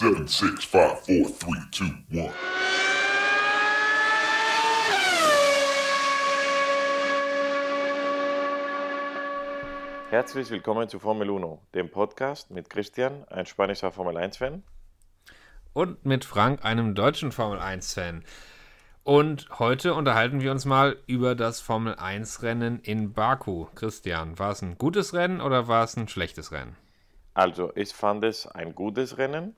Seven, six, five, four, three, two, one. Herzlich willkommen zu Formel Uno, dem Podcast mit Christian, ein spanischer Formel 1-Fan. Und mit Frank, einem deutschen Formel 1-Fan. Und heute unterhalten wir uns mal über das Formel 1-Rennen in Baku. Christian, war es ein gutes Rennen oder war es ein schlechtes Rennen? Also, ich fand es ein gutes Rennen.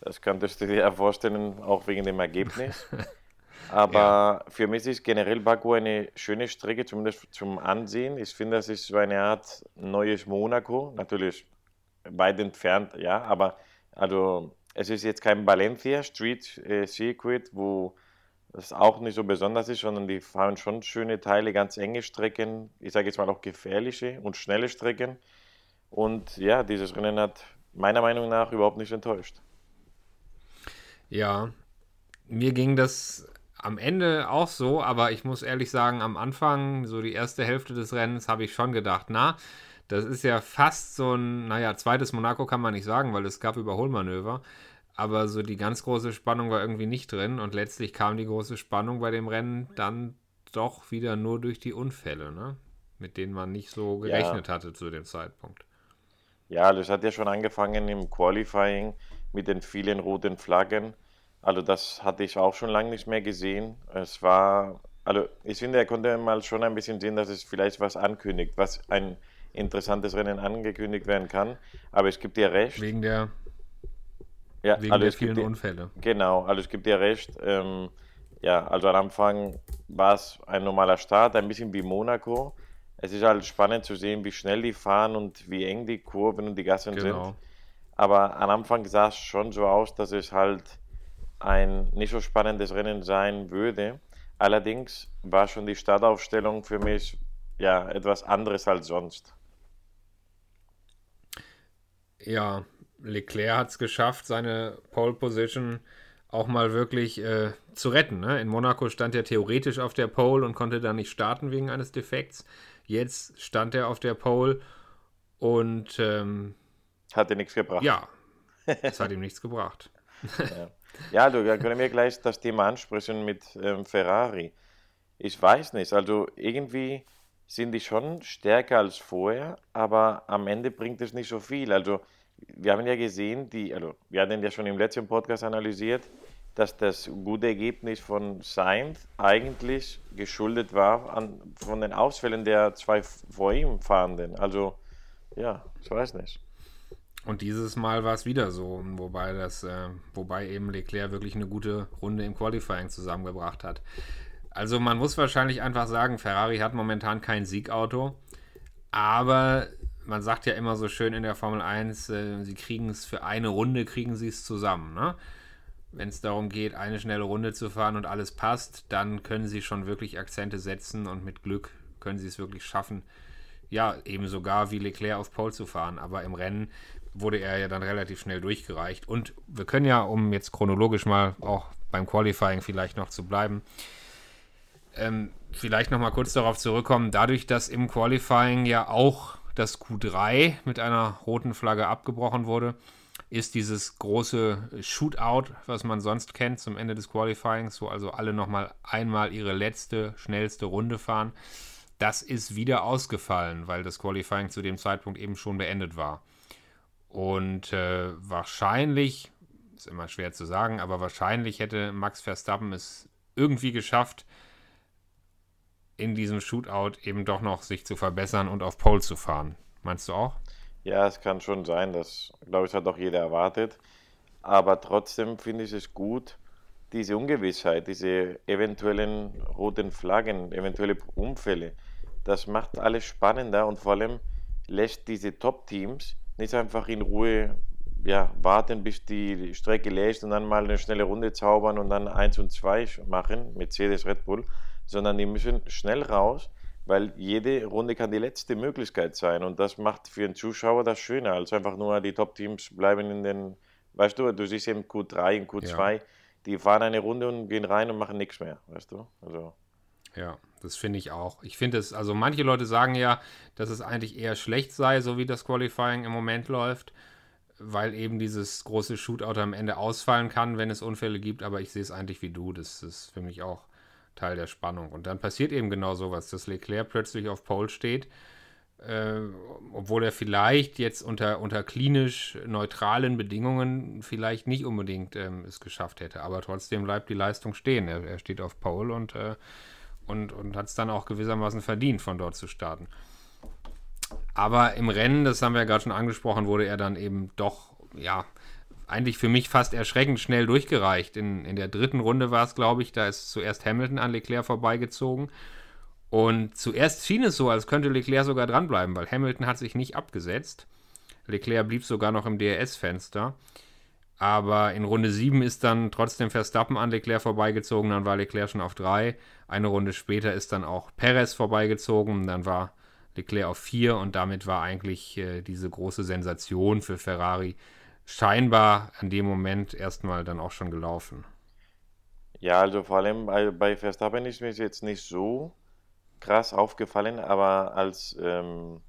Das könntest du dir ja vorstellen, auch wegen dem Ergebnis. Aber ja. für mich ist generell Baku eine schöne Strecke, zumindest zum Ansehen. Ich finde, das ist so eine Art neues Monaco. Natürlich weit entfernt, ja, aber also es ist jetzt kein Valencia Street äh, Circuit, wo das auch nicht so besonders ist, sondern die fahren schon schöne Teile, ganz enge Strecken, ich sage jetzt mal auch gefährliche und schnelle Strecken. Und ja, dieses Rennen hat meiner Meinung nach überhaupt nicht enttäuscht. Ja, mir ging das am Ende auch so, aber ich muss ehrlich sagen, am Anfang, so die erste Hälfte des Rennens, habe ich schon gedacht, na, das ist ja fast so ein, naja, zweites Monaco kann man nicht sagen, weil es gab Überholmanöver. Aber so die ganz große Spannung war irgendwie nicht drin und letztlich kam die große Spannung bei dem Rennen dann doch wieder nur durch die Unfälle, ne? mit denen man nicht so gerechnet ja. hatte zu dem Zeitpunkt. Ja, das hat ja schon angefangen im Qualifying mit den vielen roten Flaggen. Also das hatte ich auch schon lange nicht mehr gesehen. Es war, also ich finde, er konnte mal schon ein bisschen sehen, dass es vielleicht was ankündigt, was ein interessantes Rennen angekündigt werden kann. Aber es gibt dir recht. Wegen der, ja, wegen also der vielen dir, Unfälle. Genau, also es gibt dir recht. Ähm, ja, also am Anfang war es ein normaler Start, ein bisschen wie Monaco. Es ist halt spannend zu sehen, wie schnell die fahren und wie eng die Kurven und die Gassen genau. sind. Aber am Anfang sah es schon so aus, dass es halt ein nicht so spannendes Rennen sein würde. Allerdings war schon die Startaufstellung für mich ja etwas anderes als sonst. Ja, Leclerc hat es geschafft, seine Pole Position auch mal wirklich äh, zu retten. Ne? In Monaco stand er theoretisch auf der Pole und konnte dann nicht starten wegen eines Defekts. Jetzt stand er auf der Pole und ähm, hat ihm nichts gebracht. Ja, es hat ihm nichts gebracht. ja. Ja, du, können wir gleich das Thema ansprechen mit ähm, Ferrari. Ich weiß nicht, also irgendwie sind die schon stärker als vorher, aber am Ende bringt es nicht so viel. Also wir haben ja gesehen, die, also wir hatten ja schon im letzten Podcast analysiert, dass das gute Ergebnis von Sainz eigentlich geschuldet war an, von den Ausfällen der zwei vor ihm Fahrenden. Also ja, ich weiß nicht. Und dieses Mal war es wieder so, wobei das, äh, wobei eben Leclerc wirklich eine gute Runde im Qualifying zusammengebracht hat. Also man muss wahrscheinlich einfach sagen, Ferrari hat momentan kein Siegauto, aber man sagt ja immer so schön in der Formel 1, äh, sie kriegen es für eine Runde, kriegen sie es zusammen. Ne? Wenn es darum geht, eine schnelle Runde zu fahren und alles passt, dann können sie schon wirklich Akzente setzen und mit Glück können sie es wirklich schaffen, ja, eben sogar wie Leclerc auf Pole zu fahren. Aber im Rennen wurde er ja dann relativ schnell durchgereicht. Und wir können ja, um jetzt chronologisch mal auch beim Qualifying vielleicht noch zu bleiben, ähm, vielleicht noch mal kurz darauf zurückkommen, dadurch, dass im Qualifying ja auch das Q3 mit einer roten Flagge abgebrochen wurde, ist dieses große Shootout, was man sonst kennt zum Ende des Qualifyings, wo also alle noch mal einmal ihre letzte, schnellste Runde fahren, das ist wieder ausgefallen, weil das Qualifying zu dem Zeitpunkt eben schon beendet war. Und äh, wahrscheinlich, ist immer schwer zu sagen, aber wahrscheinlich hätte Max Verstappen es irgendwie geschafft, in diesem Shootout eben doch noch sich zu verbessern und auf Pole zu fahren. Meinst du auch? Ja, es kann schon sein. Das, glaube ich, hat auch jeder erwartet. Aber trotzdem finde ich es gut, diese Ungewissheit, diese eventuellen roten Flaggen, eventuelle Unfälle. Das macht alles spannender und vor allem lässt diese Top-Teams nicht einfach in Ruhe ja, warten, bis die Strecke leer ist und dann mal eine schnelle Runde zaubern und dann 1 und 2 machen, Mercedes, Red Bull, sondern die müssen schnell raus, weil jede Runde kann die letzte Möglichkeit sein und das macht für den Zuschauer das schöner, als einfach nur die Top-Teams bleiben in den, weißt du, du siehst im Q3, im Q2, ja. die fahren eine Runde und gehen rein und machen nichts mehr, weißt du, also... Ja, das finde ich auch. Ich finde es, also manche Leute sagen ja, dass es eigentlich eher schlecht sei, so wie das Qualifying im Moment läuft. weil eben dieses große Shootout am Ende ausfallen kann, wenn es Unfälle gibt. Aber ich sehe es eigentlich wie du. Das ist für mich auch Teil der Spannung. Und dann passiert eben genau sowas, dass Leclerc plötzlich auf Pole steht, äh, obwohl er vielleicht jetzt unter, unter klinisch neutralen Bedingungen vielleicht nicht unbedingt ähm, es geschafft hätte. Aber trotzdem bleibt die Leistung stehen. Er, er steht auf Pole und, äh, und, und hat es dann auch gewissermaßen verdient, von dort zu starten. Aber im Rennen, das haben wir ja gerade schon angesprochen, wurde er dann eben doch, ja, eigentlich für mich fast erschreckend schnell durchgereicht. In, in der dritten Runde war es, glaube ich, da ist zuerst Hamilton an Leclerc vorbeigezogen. Und zuerst schien es so, als könnte Leclerc sogar dranbleiben, weil Hamilton hat sich nicht abgesetzt. Leclerc blieb sogar noch im DRS-Fenster. Aber in Runde 7 ist dann trotzdem Verstappen an Leclerc vorbeigezogen, dann war Leclerc schon auf 3. Eine Runde später ist dann auch Perez vorbeigezogen, dann war Leclerc auf 4 und damit war eigentlich äh, diese große Sensation für Ferrari scheinbar an dem Moment erstmal dann auch schon gelaufen. Ja, also vor allem bei, Verstappen ist mir jetzt nicht so krass aufgefallen, aber als ähm,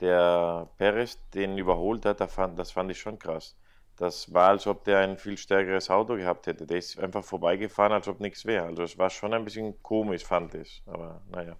der Perez den überholt hat, das fand, das fand ich schon krass. Das war, als ob der ein viel stärkeres Auto gehabt hätte. Der ist einfach vorbeigefahren, als ob nichts wäre. Also es war schon ein bisschen komisch, fand ich. Aber naja.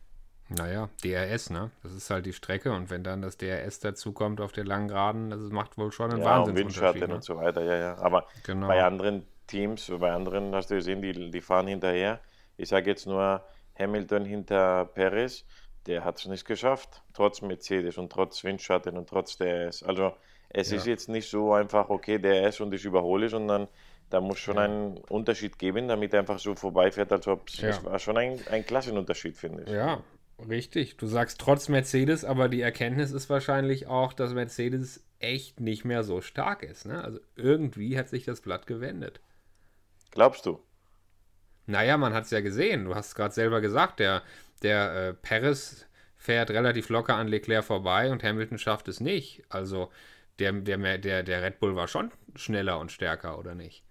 Naja, DRS, ne? Das ist halt die Strecke und wenn dann das DRS dazu kommt auf der langen Geraden, das macht wohl schon einen ja, Wahnsinn. Windschatten ne? und so weiter, ja, ja. Aber genau. bei anderen Teams, bei anderen hast du gesehen, die, die fahren hinterher. Ich sage jetzt nur Hamilton hinter Perez, der hat es nicht geschafft, trotz Mercedes und trotz Windschatten und trotz DRS. Also es ja. ist jetzt nicht so einfach, okay, DRS und ich überhole, sondern da muss schon ja. einen Unterschied geben, damit er einfach so vorbeifährt, als ob es ja. schon ein, ein Klassenunterschied, finde ich. Ja, Richtig, du sagst trotz Mercedes, aber die Erkenntnis ist wahrscheinlich auch, dass Mercedes echt nicht mehr so stark ist. Ne? Also irgendwie hat sich das Blatt gewendet. Glaubst du? Naja, man hat es ja gesehen. Du hast es gerade selber gesagt, der, der äh, Perez fährt relativ locker an Leclerc vorbei und Hamilton schafft es nicht. Also der, der, der, der Red Bull war schon schneller und stärker, oder nicht?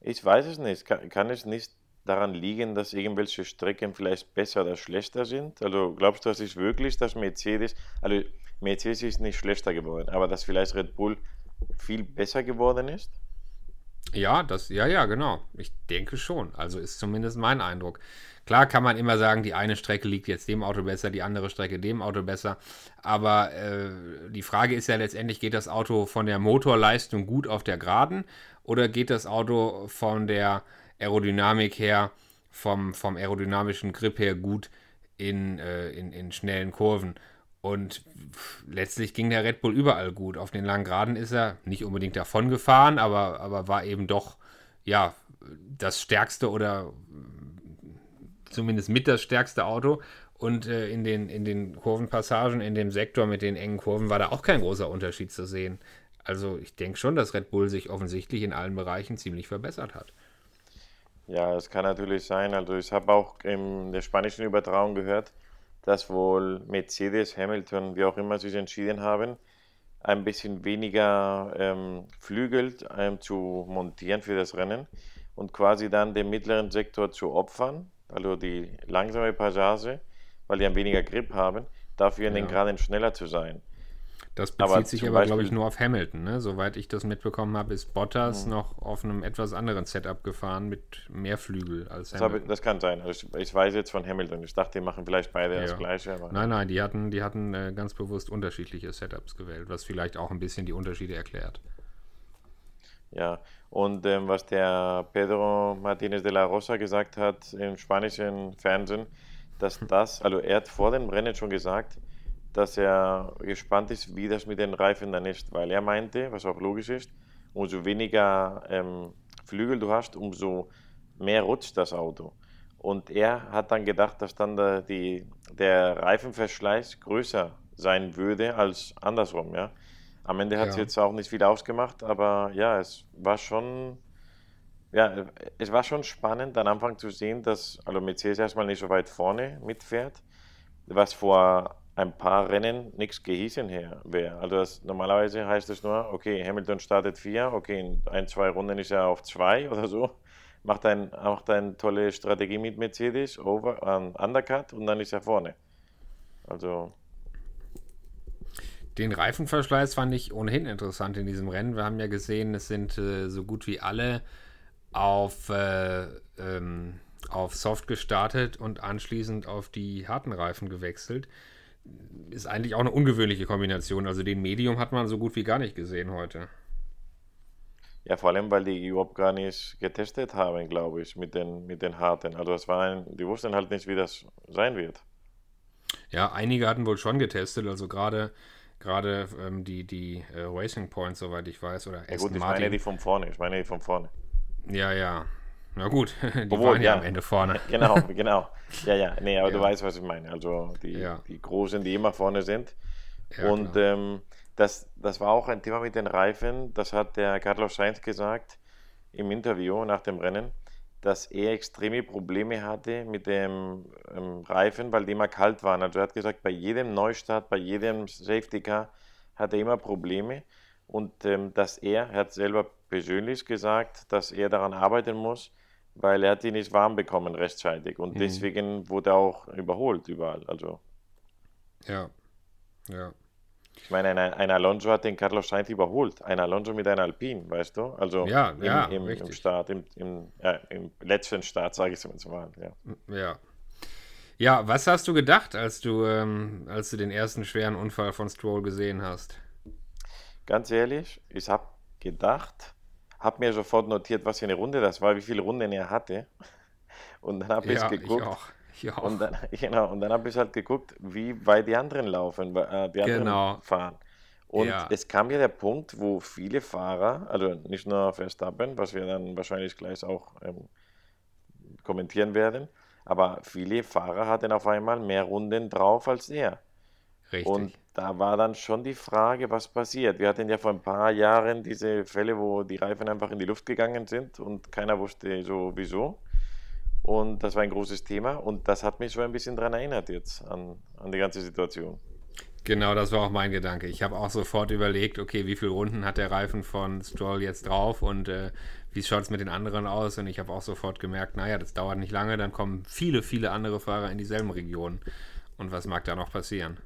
Ich weiß es nicht. Kann, kann es nicht daran liegen, dass irgendwelche Strecken vielleicht besser oder schlechter sind? Also glaubst du, dass es wirklich, dass Mercedes, also Mercedes ist nicht schlechter geworden, aber dass vielleicht Red Bull viel besser geworden ist? Ja, das, ja, ja, genau. Ich denke schon. Also ist zumindest mein Eindruck. Klar kann man immer sagen, die eine Strecke liegt jetzt dem Auto besser, die andere Strecke dem Auto besser. Aber äh, die Frage ist ja letztendlich, geht das Auto von der Motorleistung gut auf der Geraden oder geht das Auto von der Aerodynamik her, vom, vom aerodynamischen Grip her gut in, äh, in, in schnellen Kurven. Und letztlich ging der Red Bull überall gut. Auf den langen Geraden ist er nicht unbedingt davon gefahren, aber, aber war eben doch ja das stärkste oder zumindest mit das stärkste Auto. Und äh, in, den, in den Kurvenpassagen, in dem Sektor mit den engen Kurven, war da auch kein großer Unterschied zu sehen. Also ich denke schon, dass Red Bull sich offensichtlich in allen Bereichen ziemlich verbessert hat. Ja, es kann natürlich sein. Also ich habe auch in der spanischen Übertragung gehört, dass wohl Mercedes, Hamilton, wie auch immer sich entschieden haben, ein bisschen weniger ähm, Flügel ähm, zu montieren für das Rennen und quasi dann den mittleren Sektor zu opfern, also die langsame Passage, weil die ein weniger Grip haben, dafür in den Graden schneller zu sein. Das bezieht aber sich aber, glaube ich, nur auf Hamilton. Ne? Soweit ich das mitbekommen habe, ist Bottas mhm. noch auf einem etwas anderen Setup gefahren mit mehr Flügel als das Hamilton. Habe, das kann sein. Also ich, ich, weiß jetzt von Hamilton. Ich dachte, die machen vielleicht beide ja. das Gleiche. nein, nein, die hatten, die hatten äh, ganz bewusst unterschiedliche Setups gewählt, was vielleicht auch ein bisschen die Unterschiede erklärt. Ja, und ähm, was der Pedro Martinez de la Rosa gesagt hat im spanischen Fernsehen, dass das, also er hat vor dem Rennen schon gesagt, dass er gespannt ist, wie das mit den Reifen dann ist, weil er meinte, was auch logisch ist, umso weniger ähm, Flügel du hast, umso mehr rutscht das Auto. Und er hat dann gedacht, dass dann der, die, der Reifenverschleiß größer sein würde als andersrum. Ja? Am Ende hat es ja. jetzt auch nicht viel ausgemacht, aber ja, es war schon, ja, es war schon spannend, am Anfang zu sehen, dass also Mercedes erstmal nicht so weit vorne mitfährt, was vor ein paar Rennen nichts gehießen wäre. Also das, normalerweise heißt es nur, okay, Hamilton startet vier, okay, in ein, zwei Runden ist er auf zwei oder so, macht ein, macht eine tolle Strategie mit Mercedes, over, um, Undercut und dann ist er vorne. Also. Den Reifenverschleiß fand ich ohnehin interessant in diesem Rennen. Wir haben ja gesehen, es sind äh, so gut wie alle auf, äh, ähm, auf Soft gestartet und anschließend auf die harten Reifen gewechselt. Ist eigentlich auch eine ungewöhnliche Kombination. Also den Medium hat man so gut wie gar nicht gesehen heute. Ja, vor allem, weil die überhaupt gar nicht getestet haben, glaube ich, mit den, mit den harten. Also es war ein, die wussten halt nicht, wie das sein wird. Ja, einige hatten wohl schon getestet, also gerade gerade ähm, die, die äh, Racing Points, soweit ich weiß, oder ja, gut, ich Martin. meine die von vorne, ich meine die von vorne. Ja, ja. Na gut, die Obwohl, waren ja, am Ende vorne. Genau, genau. Ja, ja, nee, aber ja. du weißt, was ich meine. Also die, ja. die Großen, die immer vorne sind. Ja, Und ähm, das, das war auch ein Thema mit den Reifen, das hat der Carlos Sainz gesagt im Interview nach dem Rennen dass er extreme Probleme hatte mit dem ähm, Reifen, weil die immer kalt waren. Also er hat gesagt, bei jedem Neustart, bei jedem Safety Car hat er immer Probleme und ähm, dass er, er hat selber persönlich gesagt, dass er daran arbeiten muss, weil er hat die nicht warm bekommen rechtzeitig und mhm. deswegen wurde er auch überholt überall. Also ja, ja. Ich meine, ein, ein Alonso hat den Carlos Sainz überholt. Ein Alonso mit einem Alpine, weißt du? Also ja, im, ja, im, im Start, im, im, ja, im letzten Start, sage ich es mal. Ja. ja. Ja, was hast du gedacht, als du, ähm, als du den ersten schweren Unfall von Stroll gesehen hast? Ganz ehrlich, ich habe gedacht, habe mir sofort notiert, was für eine Runde das war, wie viele Runden er hatte. Und dann habe ja, ich geguckt. Ich auch. Ja. Und dann, genau, und dann habe ich halt geguckt, wie weit die anderen laufen, äh, die anderen genau. fahren. Und ja. es kam ja der Punkt, wo viele Fahrer, also nicht nur Verstappen, was wir dann wahrscheinlich gleich auch ähm, kommentieren werden, aber viele Fahrer hatten auf einmal mehr Runden drauf als er. Richtig. Und da war dann schon die Frage, was passiert. Wir hatten ja vor ein paar Jahren diese Fälle, wo die Reifen einfach in die Luft gegangen sind und keiner wusste so wieso. Und das war ein großes Thema und das hat mich so ein bisschen daran erinnert jetzt, an, an die ganze Situation. Genau, das war auch mein Gedanke. Ich habe auch sofort überlegt, okay, wie viele Runden hat der Reifen von Stroll jetzt drauf und äh, wie schaut es mit den anderen aus? Und ich habe auch sofort gemerkt, naja, das dauert nicht lange, dann kommen viele, viele andere Fahrer in dieselben Regionen. Und was mag da noch passieren?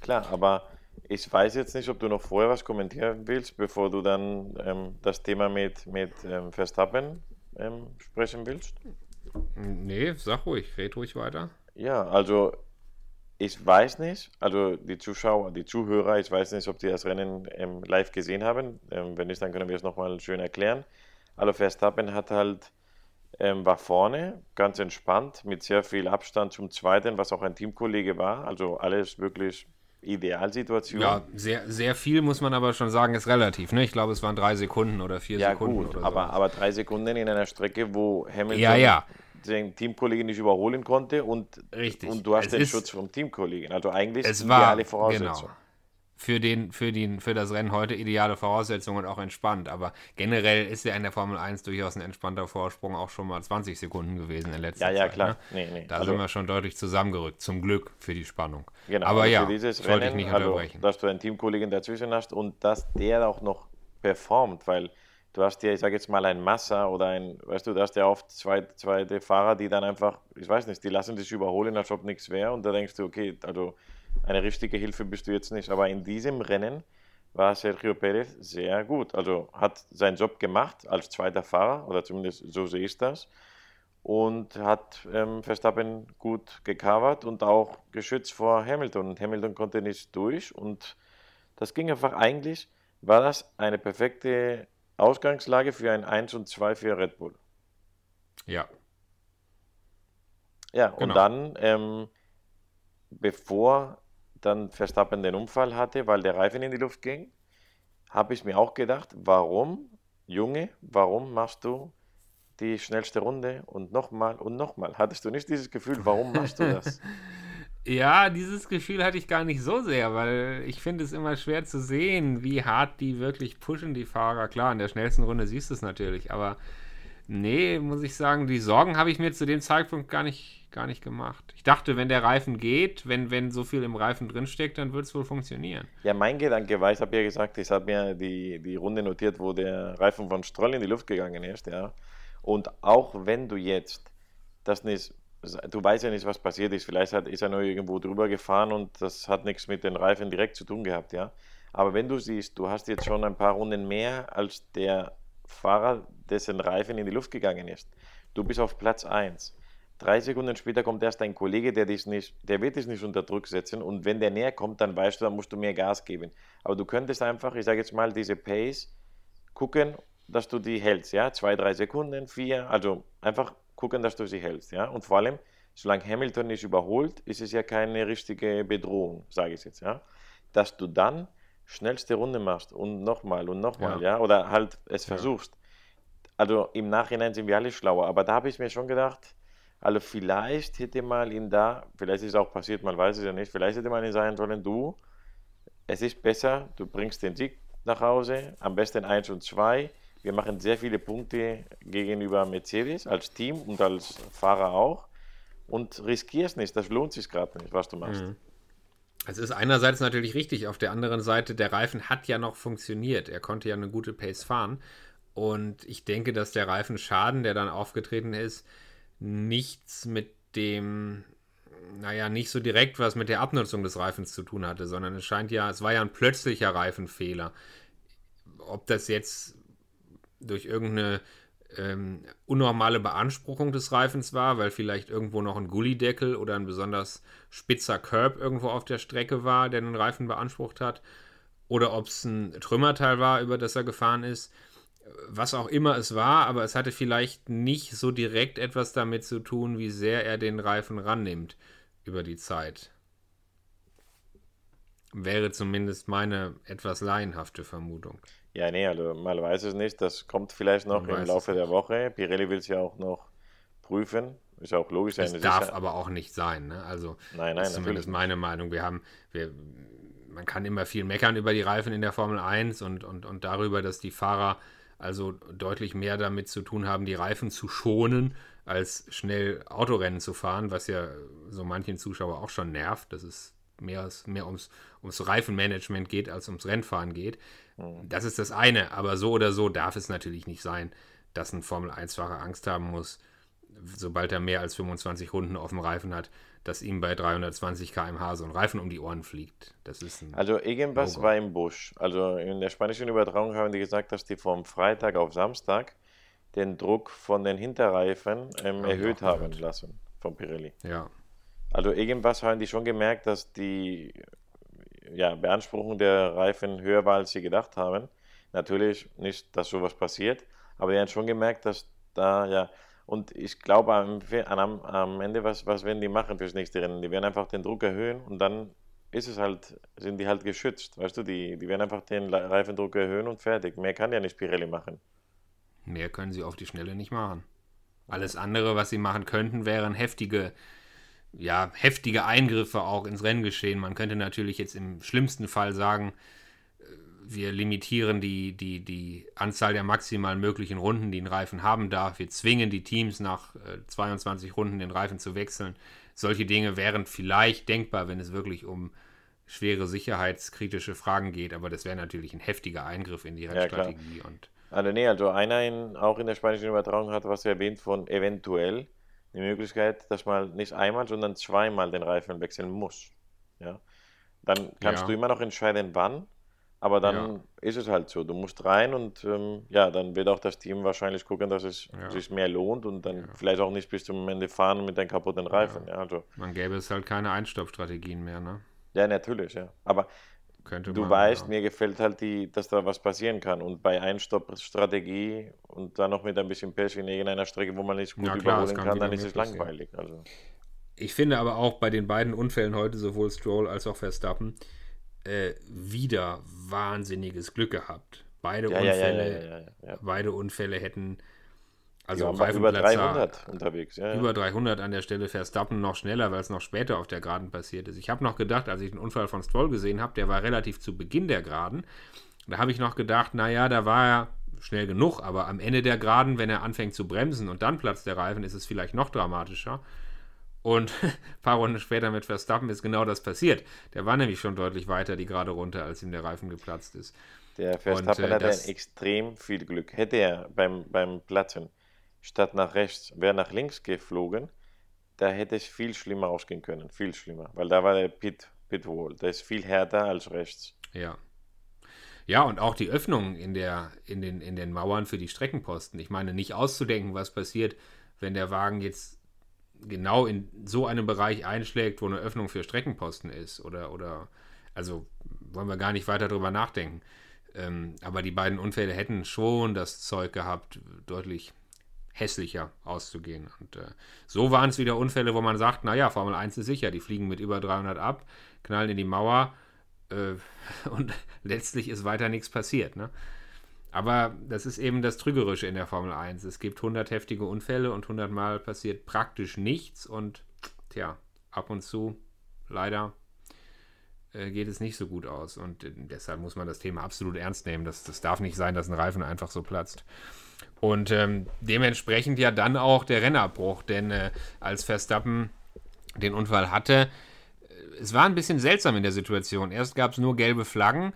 Klar, aber ich weiß jetzt nicht, ob du noch vorher was kommentieren willst, bevor du dann ähm, das Thema mit, mit ähm, Verstappen ähm, sprechen willst. Nee, sag ruhig, red ruhig weiter. Ja, also ich weiß nicht, also die Zuschauer, die Zuhörer, ich weiß nicht, ob die das Rennen ähm, live gesehen haben. Ähm, wenn nicht, dann können wir es nochmal schön erklären. Also Verstappen hat halt, ähm, war vorne, ganz entspannt, mit sehr viel Abstand zum Zweiten, was auch ein Teamkollege war. Also alles wirklich Idealsituation. Ja, sehr, sehr viel muss man aber schon sagen, ist relativ. Ne? Ich glaube, es waren drei Sekunden oder vier ja, Sekunden. Gut, oder aber, so. aber drei Sekunden in einer Strecke, wo Hamilton ja, ja. den Teamkollegen nicht überholen konnte und, Richtig. und du hast es den Schutz vom Teamkollegen. Also eigentlich es war, Voraussetzung. Genau für, den, für, den, für das Rennen heute ideale Voraussetzungen und auch entspannt. Aber generell ist ja in der Formel 1 durchaus ein entspannter Vorsprung auch schon mal 20 Sekunden gewesen in letzter Zeit. Ja, ja, Zeit, klar. Ne? Nee, nee. Da also, sind wir schon deutlich zusammengerückt, zum Glück für die Spannung. Genau, Aber also ja, dieses wollte ich nicht also, unterbrechen. dass du einen Teamkollegen dazwischen hast und dass der auch noch performt, weil du hast ja, ich sage jetzt mal, ein Massa oder ein, weißt du, du hast ja oft zwei, zweite Fahrer, die dann einfach, ich weiß nicht, die lassen sich überholen, als ob nichts wäre und da denkst du, okay, also eine richtige Hilfe bist du jetzt nicht. Aber in diesem Rennen war Sergio Perez sehr gut. Also hat seinen Job gemacht als zweiter Fahrer, oder zumindest so sehe ich das. Und hat ähm, Verstappen gut gecovert und auch geschützt vor Hamilton. Und Hamilton konnte nicht durch. Und das ging einfach eigentlich, war das eine perfekte Ausgangslage für ein 1 und 2 für Red Bull. Ja. Ja, genau. und dann, ähm, bevor dann Verstappen den Unfall hatte, weil der Reifen in die Luft ging, habe ich mir auch gedacht, warum, Junge, warum machst du die schnellste Runde und nochmal und nochmal? Hattest du nicht dieses Gefühl, warum machst du das? Ja, dieses Gefühl hatte ich gar nicht so sehr, weil ich finde es immer schwer zu sehen, wie hart die wirklich pushen, die Fahrer. Klar, in der schnellsten Runde siehst du es natürlich, aber nee, muss ich sagen, die Sorgen habe ich mir zu dem Zeitpunkt gar nicht gar nicht gemacht. Ich dachte, wenn der Reifen geht, wenn, wenn so viel im Reifen drinsteckt, dann wird es wohl funktionieren. Ja, mein Gedanke war, ich habe ja gesagt, ich habe mir die, die Runde notiert, wo der Reifen von Stroll in die Luft gegangen ist. Ja. Und auch wenn du jetzt das nicht du weißt ja nicht, was passiert ist. Vielleicht hat, ist er nur irgendwo drüber gefahren und das hat nichts mit den Reifen direkt zu tun gehabt, ja. Aber wenn du siehst, du hast jetzt schon ein paar Runden mehr als der Fahrer, dessen Reifen in die Luft gegangen ist. Du bist auf Platz 1. Drei Sekunden später kommt erst ein Kollege, der, dich nicht, der wird dich nicht unter Druck setzen und wenn der näher kommt, dann weißt du, dann musst du mehr Gas geben. Aber du könntest einfach, ich sage jetzt mal, diese Pace gucken, dass du die hältst, ja, zwei, drei Sekunden, vier, also einfach gucken, dass du sie hältst, ja, und vor allem, solange Hamilton nicht überholt, ist es ja keine richtige Bedrohung, sage ich jetzt, ja, dass du dann schnellste Runde machst und nochmal und nochmal, ja. ja, oder halt es ja. versuchst. Also im Nachhinein sind wir alle schlauer, aber da habe ich mir schon gedacht, also vielleicht hätte man ihn da, vielleicht ist es auch passiert, man weiß es ja nicht, vielleicht hätte man ihn sagen sollen, du, es ist besser, du bringst den Sieg nach Hause, am besten 1 und 2. Wir machen sehr viele Punkte gegenüber Mercedes als Team und als Fahrer auch und riskierst nicht, das lohnt sich gerade nicht, was du machst. Mhm. Es ist einerseits natürlich richtig, auf der anderen Seite, der Reifen hat ja noch funktioniert. Er konnte ja eine gute Pace fahren. Und ich denke, dass der Reifenschaden, der dann aufgetreten ist, nichts mit dem, naja, nicht so direkt was mit der Abnutzung des Reifens zu tun hatte, sondern es scheint ja, es war ja ein plötzlicher Reifenfehler. Ob das jetzt durch irgendeine ähm, unnormale Beanspruchung des Reifens war, weil vielleicht irgendwo noch ein Gullideckel oder ein besonders spitzer Curb irgendwo auf der Strecke war, der den Reifen beansprucht hat, oder ob es ein Trümmerteil war, über das er gefahren ist was auch immer es war, aber es hatte vielleicht nicht so direkt etwas damit zu tun, wie sehr er den Reifen rannimmt über die Zeit. Wäre zumindest meine etwas laienhafte Vermutung. Ja, nee, also man weiß es nicht. Das kommt vielleicht noch man im Laufe der Woche. Pirelli will es ja auch noch prüfen. Ist auch logisch. Das darf sicher... aber auch nicht sein. Ne? Also, nein, nein, das ist zumindest meine Meinung. Wir haben, wir, man kann immer viel meckern über die Reifen in der Formel 1 und, und, und darüber, dass die Fahrer also deutlich mehr damit zu tun haben, die Reifen zu schonen, als schnell Autorennen zu fahren, was ja so manchen Zuschauer auch schon nervt, dass es mehr, mehr ums, ums Reifenmanagement geht, als ums Rennfahren geht. Mhm. Das ist das eine, aber so oder so darf es natürlich nicht sein, dass ein Formel-1-Fahrer Angst haben muss, sobald er mehr als 25 Runden auf dem Reifen hat, dass ihm bei 320 km/h so ein Reifen um die Ohren fliegt. Das ist also irgendwas Logo. war im Busch. Also in der spanischen Übertragung haben die gesagt, dass die vom Freitag auf Samstag den Druck von den Hinterreifen ähm, erhöht haben lassen von Pirelli. Ja. Also irgendwas haben die schon gemerkt, dass die ja, Beanspruchung der Reifen höher war, als sie gedacht haben. Natürlich nicht, dass sowas passiert, aber die haben schon gemerkt, dass da ja und ich glaube, am, am, am Ende, was, was werden die machen fürs nächste Rennen? Die werden einfach den Druck erhöhen und dann ist es halt, sind die halt geschützt. Weißt du, die, die werden einfach den Reifendruck erhöhen und fertig. Mehr kann ja nicht Pirelli machen. Mehr können sie auf die Schnelle nicht machen. Alles andere, was sie machen könnten, wären heftige, ja, heftige Eingriffe auch ins Renngeschehen. Man könnte natürlich jetzt im schlimmsten Fall sagen, wir limitieren die, die, die Anzahl der maximal möglichen Runden, die ein Reifen haben darf. Wir zwingen die Teams nach äh, 22 Runden den Reifen zu wechseln. Solche Dinge wären vielleicht denkbar, wenn es wirklich um schwere sicherheitskritische Fragen geht, aber das wäre natürlich ein heftiger Eingriff in die Rennstrategie. Ja, und also nee, also einer in, auch in der spanischen Übertragung hat was erwähnt von eventuell die Möglichkeit, dass man nicht einmal, sondern zweimal den Reifen wechseln muss. Ja? Dann kannst ja. du immer noch entscheiden, wann, aber dann ja. ist es halt so. Du musst rein und ähm, ja, dann wird auch das Team wahrscheinlich gucken, dass es ja. sich mehr lohnt und dann ja. vielleicht auch nicht bis zum Ende fahren mit den kaputten Reifen. Ja. also. Man gäbe es halt keine Einstoppstrategien mehr, ne? Ja, natürlich, ja. Aber Könnte du man, weißt, mir gefällt halt, die, dass da was passieren kann. Und bei Einstoppstrategie und dann noch mit ein bisschen Pech in irgendeiner Strecke, wo man nicht gut klar, überholen kann, dann ist es langweilig. Also. Ich finde aber auch bei den beiden Unfällen heute, sowohl Stroll als auch Verstappen, äh, wieder wahnsinniges Glück gehabt. Beide, ja, Unfälle, ja, ja, beide Unfälle hätten also ja, über 300 unterwegs. Über 300 an der Stelle Verstappen noch schneller, weil es noch später auf der Geraden passiert ist. Ich habe noch gedacht, als ich den Unfall von Stroll gesehen habe, der war relativ zu Beginn der Geraden. Da habe ich noch gedacht, naja, da war er schnell genug, aber am Ende der Geraden, wenn er anfängt zu bremsen und dann platzt der Reifen, ist es vielleicht noch dramatischer. Und ein paar Runden später mit Verstappen ist genau das passiert. Der war nämlich schon deutlich weiter die gerade runter, als ihm der Reifen geplatzt ist. Der Verstappen und, äh, hatte extrem viel Glück. Hätte er beim, beim Platten statt nach rechts, wäre nach links geflogen, da hätte es viel schlimmer ausgehen können, viel schlimmer, weil da war der Pit, Pitwall, der ist viel härter als rechts. Ja. Ja, und auch die Öffnung in, der, in, den, in den Mauern für die Streckenposten. Ich meine, nicht auszudenken, was passiert, wenn der Wagen jetzt genau in so einem Bereich einschlägt, wo eine Öffnung für Streckenposten ist. Oder, oder also wollen wir gar nicht weiter drüber nachdenken. Ähm, aber die beiden Unfälle hätten schon das Zeug gehabt, deutlich hässlicher auszugehen. Und äh, so waren es wieder Unfälle, wo man sagt, naja, Formel 1 ist sicher, die fliegen mit über 300 ab, knallen in die Mauer äh, und letztlich ist weiter nichts passiert. Ne? Aber das ist eben das Trügerische in der Formel 1. Es gibt 100 heftige Unfälle und 100 Mal passiert praktisch nichts und tja, ab und zu leider äh, geht es nicht so gut aus. Und äh, deshalb muss man das Thema absolut ernst nehmen. Das, das darf nicht sein, dass ein Reifen einfach so platzt. Und ähm, dementsprechend ja dann auch der Rennabbruch, denn äh, als Verstappen den Unfall hatte, äh, es war ein bisschen seltsam in der Situation. Erst gab es nur gelbe Flaggen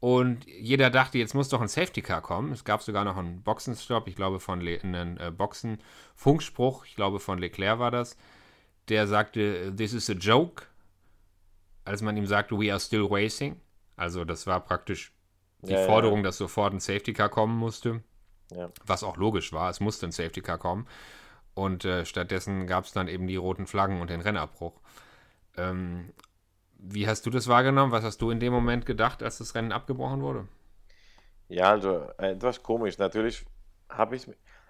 und jeder dachte, jetzt muss doch ein Safety Car kommen. Es gab sogar noch einen Boxenstopp, ich glaube von Le einen äh, Boxenfunkspruch, ich glaube von Leclerc war das. Der sagte, this is a joke, als man ihm sagte, we are still racing. Also das war praktisch die ja, Forderung, ja. dass sofort ein Safety Car kommen musste. Ja. Was auch logisch war, es musste ein Safety Car kommen. Und äh, stattdessen gab es dann eben die roten Flaggen und den Rennabbruch. Ähm, wie hast du das wahrgenommen? Was hast du in dem Moment gedacht, als das Rennen abgebrochen wurde? Ja, also äh, etwas komisch. Natürlich habe ich,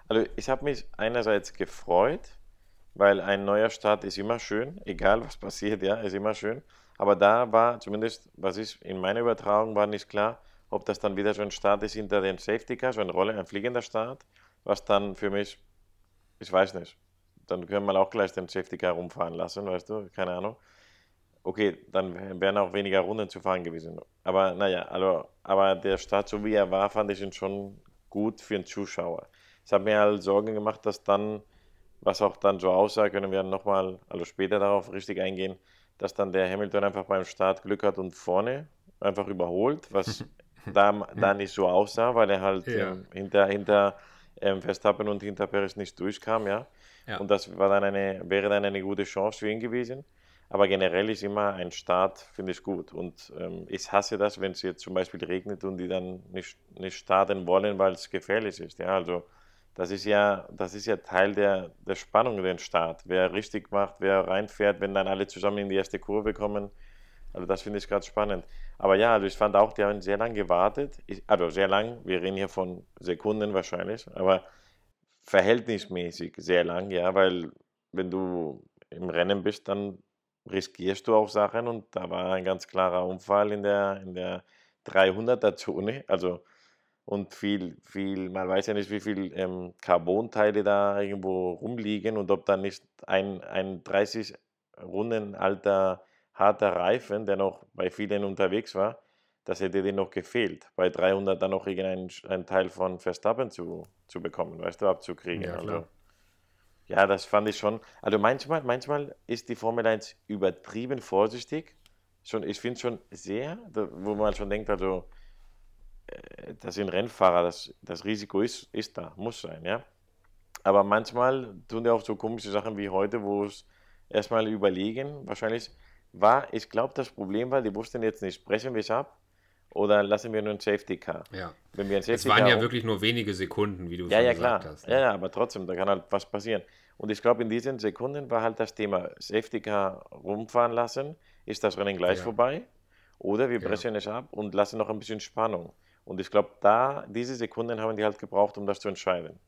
also ich habe mich einerseits gefreut, weil ein neuer Start ist immer schön, egal was passiert, ja, ist immer schön. Aber da war zumindest, was ich in meiner Übertragung war, nicht klar, ob das dann wieder so ein Start ist hinter den Safety Car, so ein Rolle, ein fliegender Start, was dann für mich, ich weiß nicht, dann können wir auch gleich den Safety Car rumfahren lassen, weißt du, keine Ahnung. Okay, dann wären auch weniger Runden zu fahren gewesen. Aber naja, also, aber der Start, so wie er war, fand ich ihn schon gut für den Zuschauer. Ich habe mir halt Sorgen gemacht, dass dann, was auch dann so aussah, können wir nochmal, also später darauf richtig eingehen, dass dann der Hamilton einfach beim Start Glück hat und vorne einfach überholt, was da, da nicht so aussah, weil er halt ja. ähm, hinter, hinter ähm, Verstappen und hinter Perez nicht durchkam, ja? ja. Und das war dann eine, wäre dann eine gute Chance für ihn gewesen. Aber generell ist immer ein Start, finde ich gut. Und ähm, ich hasse das, wenn es jetzt zum Beispiel regnet und die dann nicht, nicht starten wollen, weil es gefährlich ist. Ja, also das ist ja, das ist ja Teil der, der Spannung, den Start. Wer richtig macht, wer reinfährt, wenn dann alle zusammen in die erste Kurve kommen. Also das finde ich gerade spannend. Aber ja, also ich fand auch, die haben sehr lange gewartet. Ich, also sehr lang, wir reden hier von Sekunden wahrscheinlich, aber verhältnismäßig sehr lang, ja, weil wenn du im Rennen bist, dann riskierst du auch Sachen und da war ein ganz klarer Unfall in der, in der 300er-Zone, also und viel, viel, man weiß ja nicht, wie viele ähm, Carbonteile da irgendwo rumliegen und ob da nicht ein, ein 30 Runden alter harter Reifen, der noch bei vielen unterwegs war, das hätte denen noch gefehlt, bei 300 dann noch irgendeinen Teil von Verstappen zu, zu bekommen, weißt du, abzukriegen. Ja, also, ja, das fand ich schon. Also manchmal, manchmal ist die Formel 1 übertrieben vorsichtig. Schon, ich finde schon sehr, wo man schon denkt, also, äh, dass ein Rennfahrer, das, das Risiko ist, ist da, muss sein, ja. Aber manchmal tun die auch so komische Sachen wie heute, wo es erstmal überlegen, wahrscheinlich war, ich glaube, das Problem war, die wussten jetzt nicht, brechen wir es ab oder lassen wir nur ein Safety Car. Ja. Wenn wir ein Safety es waren Car ja wirklich nur wenige Sekunden, wie du ja, schon ja, gesagt klar. hast. Ne? Ja, ja, aber trotzdem, da kann halt was passieren. Und ich glaube, in diesen Sekunden war halt das Thema Safety Car rumfahren lassen, ist das Rennen gleich ja. vorbei oder wir brechen ja. es ab und lassen noch ein bisschen Spannung. Und ich glaube, da, diese Sekunden haben die halt gebraucht, um das zu entscheiden.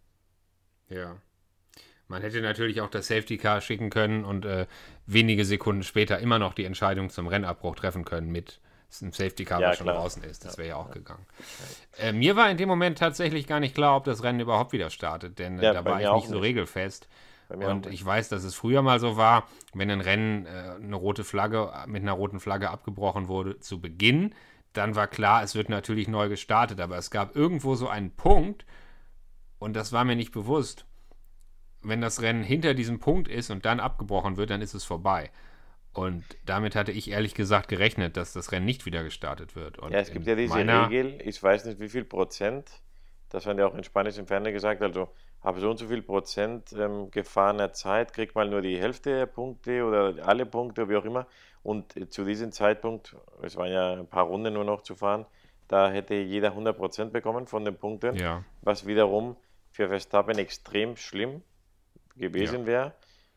Ja. Man hätte natürlich auch das Safety Car schicken können und äh, wenige Sekunden später immer noch die Entscheidung zum Rennabbruch treffen können mit einem Safety Car, ja, schon draußen ist. Das wäre ja auch gegangen. Äh, mir war in dem Moment tatsächlich gar nicht klar, ob das Rennen überhaupt wieder startet, denn äh, ja, da war ich nicht so regelfest. Und ich weiß, dass es früher mal so war, wenn ein Rennen äh, eine rote Flagge mit einer roten Flagge abgebrochen wurde zu Beginn, dann war klar, es wird natürlich neu gestartet. Aber es gab irgendwo so einen Punkt, und das war mir nicht bewusst, wenn das Rennen hinter diesem Punkt ist und dann abgebrochen wird, dann ist es vorbei. Und damit hatte ich ehrlich gesagt gerechnet, dass das Rennen nicht wieder gestartet wird. Und ja, es gibt ja diese Regel, ich weiß nicht wie viel Prozent, das haben ja auch in spanischen Fernsehen gesagt, also habe so und so viel Prozent ähm, gefahrener Zeit, kriegt mal nur die Hälfte der Punkte oder alle Punkte, wie auch immer. Und äh, zu diesem Zeitpunkt, es waren ja ein paar Runden nur noch zu fahren, da hätte jeder 100 Prozent bekommen von den Punkten, Ja. was wiederum für Verstappen extrem schlimm gewesen wäre.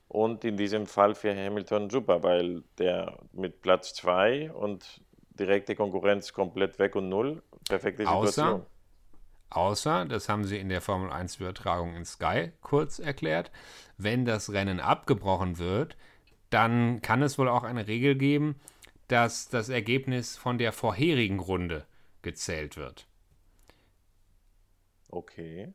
Und in diesem Fall für Hamilton super, weil der mit Platz 2 und direkte Konkurrenz komplett weg und null, perfekte Außer- Situation. Außer, das haben sie in der Formel 1 Übertragung in Sky kurz erklärt, wenn das Rennen abgebrochen wird, dann kann es wohl auch eine Regel geben, dass das Ergebnis von der vorherigen Runde gezählt wird. Okay.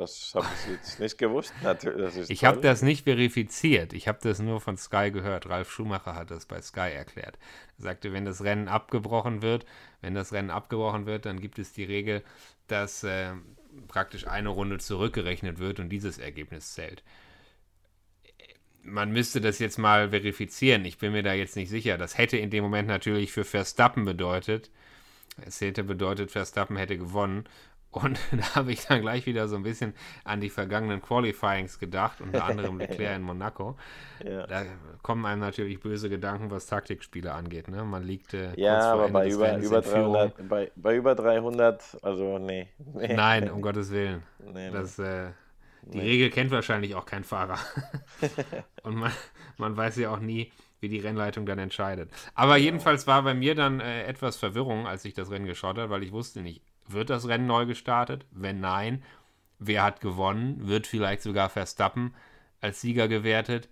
Das habe ich jetzt nicht gewusst. Natürlich, Ich habe das nicht verifiziert. Ich habe das nur von Sky gehört. Ralf Schumacher hat das bei Sky erklärt. Er sagte, wenn das Rennen abgebrochen wird, wenn das Rennen abgebrochen wird, dann gibt es die Regel, dass äh, praktisch eine Runde zurückgerechnet wird und dieses Ergebnis zählt. Man müsste das jetzt mal verifizieren. Ich bin mir da jetzt nicht sicher. Das hätte in dem Moment natürlich für Verstappen bedeutet. Es hätte bedeutet, Verstappen hätte gewonnen. Und da habe ich dann gleich wieder so ein bisschen an die vergangenen Qualifyings gedacht, unter anderem Leclerc in Monaco. Ja. Da kommen einem natürlich böse Gedanken, was Taktikspiele angeht. Ne? Man liegt äh, Ja, aber bei über, über, in Führung. 300, bei, bei über 300, also nee. nee Nein, um Gottes Willen. Nee. Das, äh, die Nee. Regel kennt wahrscheinlich auch kein Fahrer. Und man, man weiß ja auch nie, wie die Rennleitung dann entscheidet. Aber jedenfalls war bei mir dann äh, etwas Verwirrung, als ich das Rennen geschaut habe, weil ich wusste nicht, wird das Rennen neu gestartet? Wenn nein, wer hat gewonnen? Wird vielleicht sogar Verstappen als Sieger gewertet?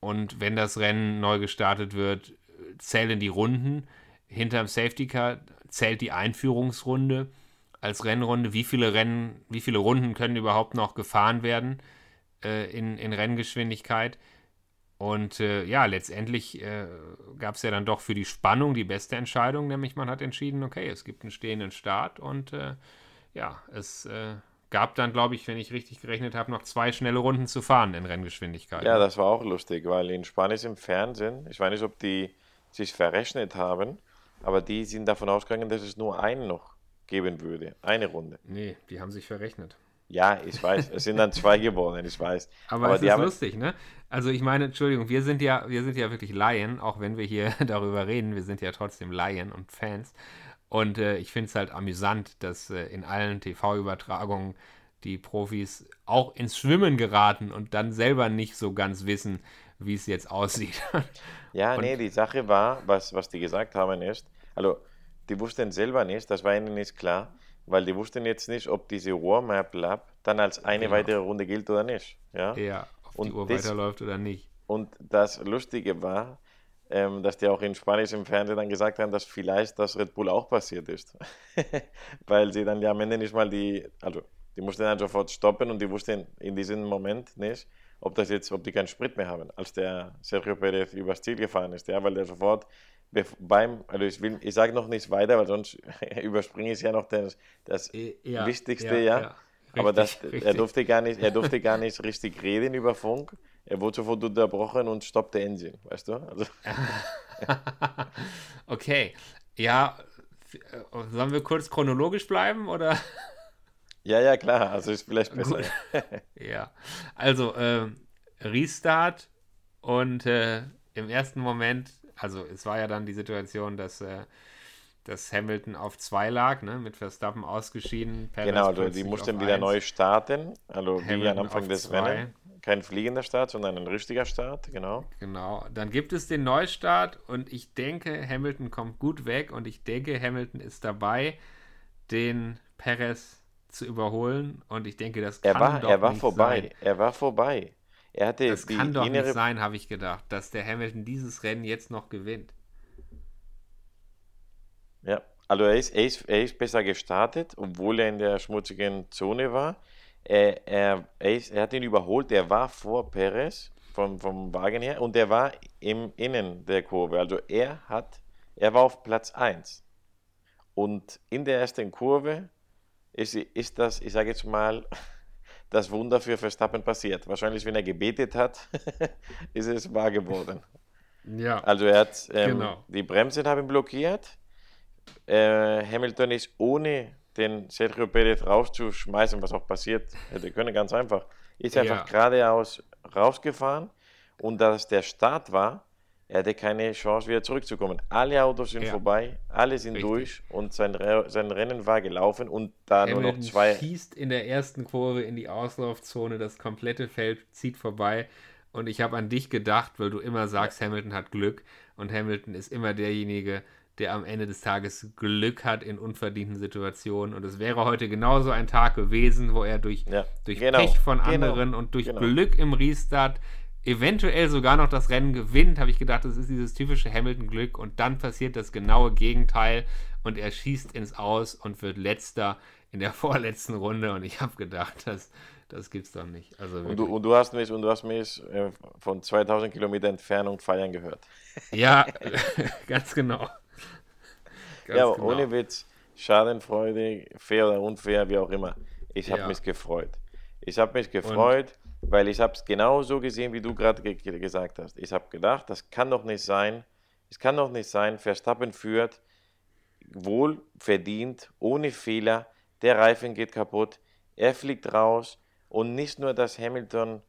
Und wenn das Rennen neu gestartet wird, zählen die Runden. Hinterm Safety Car zählt die Einführungsrunde als Rennrunde. Wie viele Rennen, wie viele Runden können überhaupt noch gefahren werden äh, in, in Renngeschwindigkeit? Und äh, ja, letztendlich äh, gab es ja dann doch für die Spannung die beste Entscheidung, nämlich man hat entschieden, okay, es gibt einen stehenden Start und äh, ja, es äh, gab dann, glaube ich, wenn ich richtig gerechnet habe, noch zwei schnelle Runden zu fahren in Renngeschwindigkeit. Ja, das war auch lustig, weil in Spanien im Fernsehen, ich weiß nicht, ob die sich verrechnet haben, aber die sind davon ausgegangen, dass es nur einen noch geben würde. Eine Runde. Nee, die haben sich verrechnet. Ja, ich weiß, es sind dann zwei geworden, ich weiß. Aber, es die ist haben, lustig, ne? Also ich meine, Entschuldigung, wir sind ja, wir sind ja wirklich Laien, auch wenn wir hier darüber reden, wir sind ja trotzdem Laien und Fans. Und äh, ich finde es halt amüsant, dass äh, in allen TV-Übertragungen die Profis auch ins Schwimmen geraten und dann selber nicht so ganz wissen, wie es jetzt aussieht. Ja, Und- nee, die Sache war, was, was die gesagt haben ist, also die wussten selber nicht, das war ihnen nicht klar, weil die wussten jetzt nicht, ob diese Warm-Up-Lap dann als eine Genau. weitere Runde gilt oder nicht. Ja? ja, ob die Und Uhr das- weiterläuft oder nicht. Und das Lustige war, ähm, dass die auch in Spanisch im Fernsehen dann gesagt haben, dass vielleicht das Red Bull auch passiert ist. Weil sie dann ja am Ende nicht mal die, also die mussten dann sofort stoppen und die wussten in diesem Moment nicht, ob das jetzt, ob die keinen Sprit mehr haben, als der Sergio Perez übers Ziel gefahren ist, ja, weil der sofort beim, also ich will, ich sage noch nichts weiter, weil sonst überspringe ich ja noch das, das Äh, ja, Wichtigste, ja, ja. ja. Aber das, Richtig, er richtig. durfte gar nicht, er durfte gar nicht richtig reden über Funk. Er wurde sofort unterbrochen und stoppte engine, weißt du? Also, okay, ja, äh, sollen wir kurz chronologisch bleiben oder? ja, ja, klar, also ist vielleicht besser. Gut. Ja, also ähm, Restart und äh, im ersten Moment, also es war ja dann die Situation, dass, äh, dass Hamilton auf zwei lag, ne, mit Verstappen ausgeschieden. Perez Genau, also die mussten wieder eins. neu starten. Also wie Hamilton am Anfang des zwei. Rennens. Kein fliegender Start, sondern ein richtiger Start, genau. Genau, dann gibt es den Neustart und ich denke, Hamilton kommt gut weg und ich denke, Hamilton ist dabei, den Perez zu überholen und ich denke, das kann Er war, doch er war nicht vorbei. sein. Er war vorbei. Er hatte Das kann doch innere nicht sein, habe ich gedacht, dass der Hamilton dieses Rennen jetzt noch gewinnt. Ja, also er ist, er, ist, er ist besser gestartet, obwohl er in der schmutzigen Zone war. Er, er, er, ist, er hat ihn überholt, er war vor Perez vom, vom Wagen her und er war im Innen der Kurve. Also er hat, er war auf Platz 1. Und in der ersten Kurve ist, ist das, ich sage jetzt mal, das Wunder für Verstappen passiert. Wahrscheinlich, wenn er gebetet hat, ist es wahr geworden. Ja. Also er hat ähm, Genau. die Bremsen haben blockiert. Äh, Hamilton ist ohne den Sergio Perez rauszuschmeißen, was auch passiert hätte können, ganz einfach. Ist einfach Ja. geradeaus rausgefahren und dass der Start war, er hatte keine Chance wieder zurückzukommen. Alle Autos sind Ja. vorbei, alle sind Richtig. durch und sein, Re sein Rennen war gelaufen und da nur noch Hamilton zwei. schießt in der ersten Kurve in die Auslaufzone, das komplette Feld zieht vorbei. Und ich habe an dich gedacht, weil du immer sagst, Hamilton hat Glück. Und Hamilton ist immer derjenige, der am Ende des Tages Glück hat in unverdienten Situationen. Und es wäre heute genauso ein Tag gewesen, wo er durch, Ja, durch genau, Pech von genau, anderen und durch genau. Glück im Restart eventuell sogar noch das Rennen gewinnt, habe ich gedacht, das ist dieses typische Hamilton-Glück und dann passiert das genaue Gegenteil und er schießt ins Aus und wird letzter in der vorletzten Runde und ich habe gedacht, das, das gibt's doch nicht. Also Und du, und du hast mich, und du hast mich äh, von 2000 Kilometer Entfernung feiern gehört. ja, ganz genau. Ja, aber genau. ohne Witz, schadenfreudig, fair oder unfair, wie auch immer. Ich habe Ja. mich gefreut. Ich habe mich gefreut, weil ich habe es genau so gesehen, wie du gerade ge ge- gesagt hast. Ich habe gedacht, das kann doch nicht sein. Es kann doch nicht sein, Verstappen führt, wohl verdient, ohne Fehler, der Reifen geht kaputt, er fliegt raus und nicht nur, dass Hamilton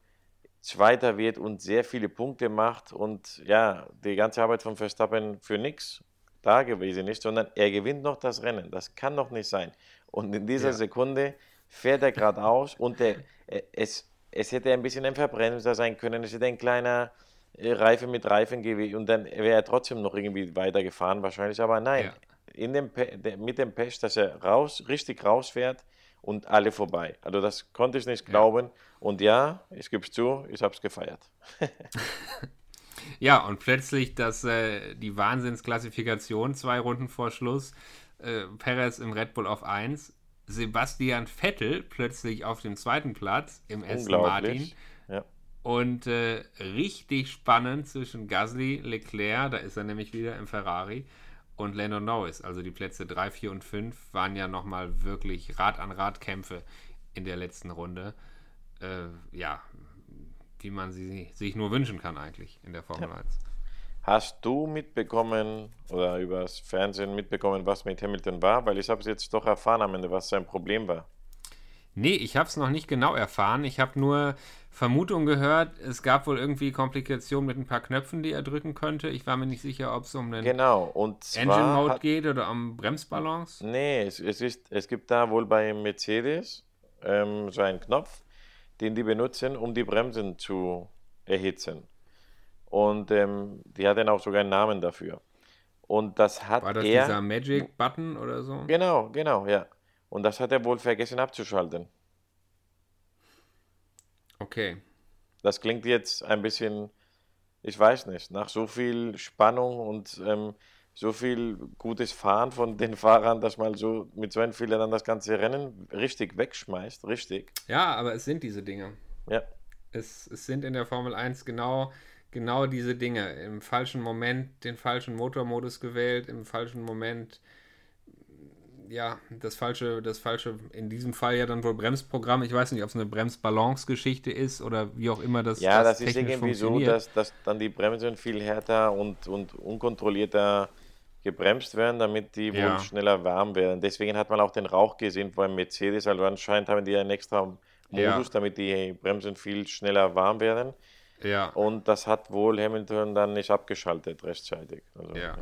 Zweiter wird und sehr viele Punkte macht und ja, die ganze Arbeit von Verstappen für nichts da gewesen ist, sondern er gewinnt noch das Rennen. Das kann doch nicht sein. Und in dieser Ja. Sekunde fährt er geradeaus und der, äh, es, es hätte ein bisschen ein Verbremser sein können, es hätte ein kleiner äh, Reifen mit Reifen gewesen und dann wäre er trotzdem noch irgendwie weitergefahren wahrscheinlich, aber nein, Ja. in dem mit dem Pech, dass er raus, richtig rausfährt und alle vorbei. Also das konnte ich nicht glauben und ja, ich gebe es zu, ich habe es gefeiert. Ja, und plötzlich das, äh, die Wahnsinnsklassifikation, zwei Runden vor Schluss, äh, Perez im Red Bull auf 1, Sebastian Vettel plötzlich auf dem zweiten Platz im Aston Martin. Ja. Und äh, richtig spannend zwischen Gasly, Leclerc, da ist er nämlich wieder im Ferrari, und Lando Norris. Also die Plätze 3, 4 und 5 waren ja nochmal wirklich Rad an Rad Kämpfe in der letzten Runde. Äh, ja, wie man sie sich nur wünschen kann eigentlich in der Formel 1. Hast du mitbekommen oder übers Fernsehen mitbekommen, was mit Hamilton war? Weil ich habe es jetzt doch erfahren am Ende, was sein Problem war. Nee, ich habe es noch nicht genau erfahren. Ich habe nur Vermutungen gehört. Es gab wohl irgendwie Komplikationen mit ein paar Knöpfen, die er drücken könnte. Ich war mir nicht sicher, ob es um einen Genau, und Engine Mode hat, geht oder um Bremsbalance. nee, es, es, ist, es gibt da wohl bei Mercedes ähm, so einen Knopf, den die benutzen, um die Bremsen zu erhitzen. Und ähm, die hat dann auch sogar einen Namen dafür. Und das hat War das er... dieser Magic Button oder so? Genau, genau, ja. Und das hat er wohl vergessen abzuschalten. Okay. Das klingt jetzt ein bisschen, ich weiß nicht, nach so viel Spannung und ähm, so viel gutes Fahren von den Fahrern, dass man so mit so einem Fehler dann das ganze Rennen richtig wegschmeißt, richtig. Ja, aber es sind diese Dinge. Ja, Es, es sind in der Formel 1 genau, genau diese Dinge. Im falschen Moment den falschen Motormodus gewählt, im falschen Moment ja, das falsche, das falsche, in diesem Fall ja dann wohl Bremsprogramm. Ich weiß nicht, ob es eine Bremsbalance-Geschichte ist oder wie auch immer das ja, das, ist technisch irgendwie so, dass, dass dann die Bremsen viel härter und, und unkontrollierter gebremst werden, damit die Ja. wohl schneller warm werden. Deswegen hat man auch den Rauch gesehen beim Mercedes, also anscheinend haben die einen extra Modus, Ja. damit die Bremsen viel schneller warm werden. Ja, Und das hat wohl Hamilton dann nicht abgeschaltet rechtzeitig. Also, Ja.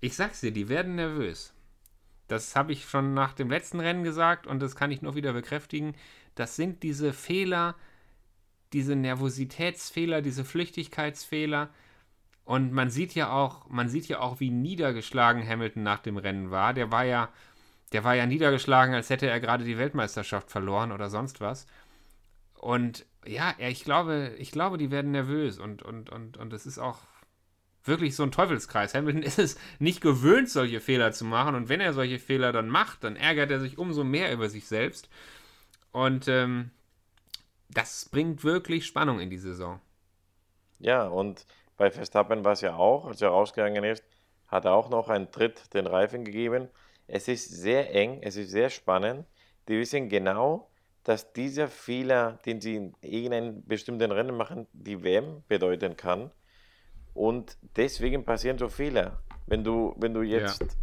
ich sag's dir, die werden nervös. Das habe ich schon nach dem letzten Rennen gesagt und das kann ich nur wieder bekräftigen. Das sind diese Fehler, diese Nervositätsfehler, diese Flüchtigkeitsfehler. Und man sieht ja auch, man sieht ja auch, wie niedergeschlagen Hamilton nach dem Rennen war. Der war ja, der war ja niedergeschlagen, als hätte er gerade die Weltmeisterschaft verloren oder sonst was. Und ja, ich glaube, ich glaube, die werden nervös und, und, und, und es ist auch wirklich so ein Teufelskreis. Hamilton ist es nicht gewöhnt, solche Fehler zu machen. Und wenn er solche Fehler dann macht, dann ärgert er sich umso mehr über sich selbst. Und ähm, das bringt wirklich Spannung in die Saison. ja, und bei Verstappen war es ja auch, als er rausgegangen ist, hat er auch noch einen Tritt den Reifen gegeben. Es ist sehr eng, es ist sehr spannend. Die wissen genau, dass dieser Fehler, den sie in irgendeinem bestimmten Rennen machen, die WM bedeuten kann. Und deswegen passieren so Fehler. Wenn du, wenn du jetzt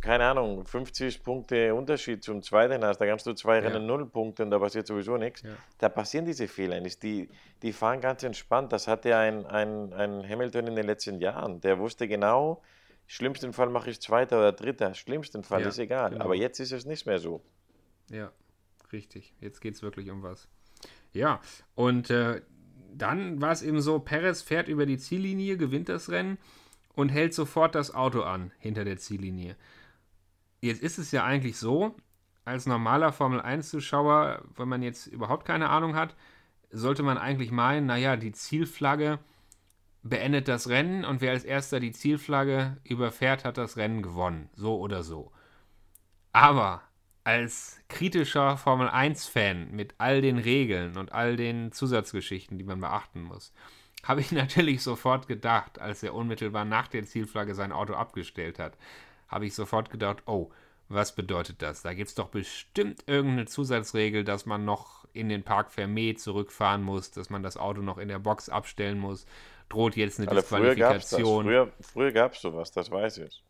keine Ahnung, 50 Punkte Unterschied zum zweiten hast, da kannst du zwei Ja. Rennen null Punkte und da passiert sowieso nichts. Ja. Da passieren diese Fehler nicht. Die, die fahren ganz entspannt. Das hatte ein, ein, ein Hamilton in den letzten Jahren. Der wusste genau, schlimmsten Fall mache ich Zweiter oder Dritter. Schlimmsten Fall Ja, ist egal. genau. Aber jetzt ist es nicht mehr so. Ja, richtig. Jetzt geht es wirklich um was. Ja, und äh, dann war es eben so, Perez fährt über die Ziellinie, gewinnt das Rennen und hält sofort das Auto an hinter der Ziellinie. Jetzt ist es ja eigentlich so, als normaler Formel 1-Zuschauer, wenn man jetzt überhaupt keine Ahnung hat, sollte man eigentlich meinen, naja, die Zielflagge beendet das Rennen und wer als erster die Zielflagge überfährt, hat das Rennen gewonnen. So oder so. Aber als kritischer Formel 1-Fan mit all den Regeln und all den Zusatzgeschichten, die man beachten muss, habe ich natürlich sofort gedacht, als er unmittelbar nach der Zielflagge sein Auto abgestellt hat, habe ich sofort gedacht, oh, was bedeutet das? Da gibt es doch bestimmt irgendeine Zusatzregel, dass man noch in den Park Fermé zurückfahren muss, dass man das Auto noch in der Box abstellen muss. Droht jetzt eine Also früher gab es das. Disqualifikation. Früher, früher gab es sowas, das weiß ich.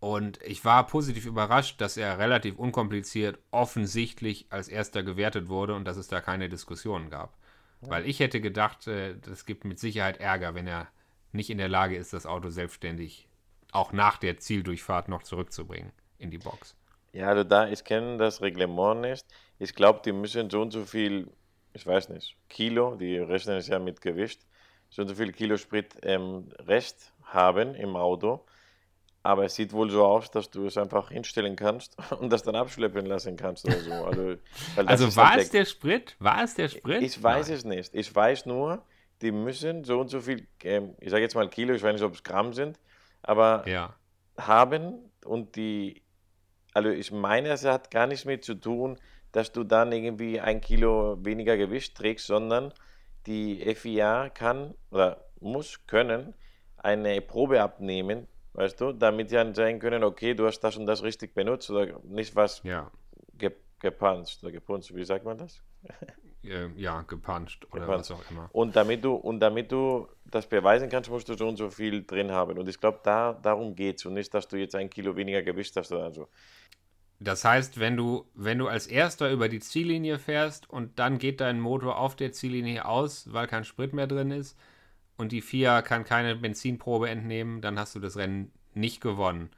Und ich war positiv überrascht, dass er relativ unkompliziert offensichtlich als erster gewertet wurde und dass es da keine Diskussionen gab. Weil ich hätte gedacht, äh, das gibt mit Sicherheit Ärger, wenn er nicht in der Lage ist, das Auto selbstständig auch nach der Zieldurchfahrt noch zurückzubringen in die Box. Ja, also da, ich kenne das Reglement nicht. Ich glaube, die müssen so und so viel, ich weiß nicht, Kilo, die rechnen es ja mit Gewicht, so und so viel Kilo Sprit ähm, Rest haben im Auto. Aber es sieht wohl so aus, dass du es einfach hinstellen kannst und das dann abschleppen lassen kannst oder so. Also, Also war halt es der Sprit? War es der Sprit? Ich weiß Nein. es nicht. Ich weiß nur, die müssen so und so viel, ähm, ich sage jetzt mal Kilo, ich weiß nicht, ob es Gramm sind, aber Ja, haben und die, also ich meine, es hat gar nichts mit zu tun, dass du dann irgendwie ein Kilo weniger Gewicht trägst, sondern die FIA kann oder muss können eine Probe abnehmen, weißt du, damit sie dann sagen können, okay, du hast das und das richtig benutzt oder nicht was ja, ge gepanzt oder gepunzt, wie sagt man das? äh, ja, gepuncht oder Gepuncht. was auch immer. Und damit du, und damit du das beweisen kannst, musst du so und so viel drin haben. Und ich glaube, da, darum geht es und nicht, dass du jetzt ein Kilo weniger Gewicht hast oder so. Das heißt, wenn du, wenn du als erster über die Ziellinie fährst und dann geht dein Motor auf der Ziellinie aus, weil kein Sprit mehr drin ist und die FIA kann keine Benzinprobe entnehmen, dann hast du das Rennen nicht gewonnen.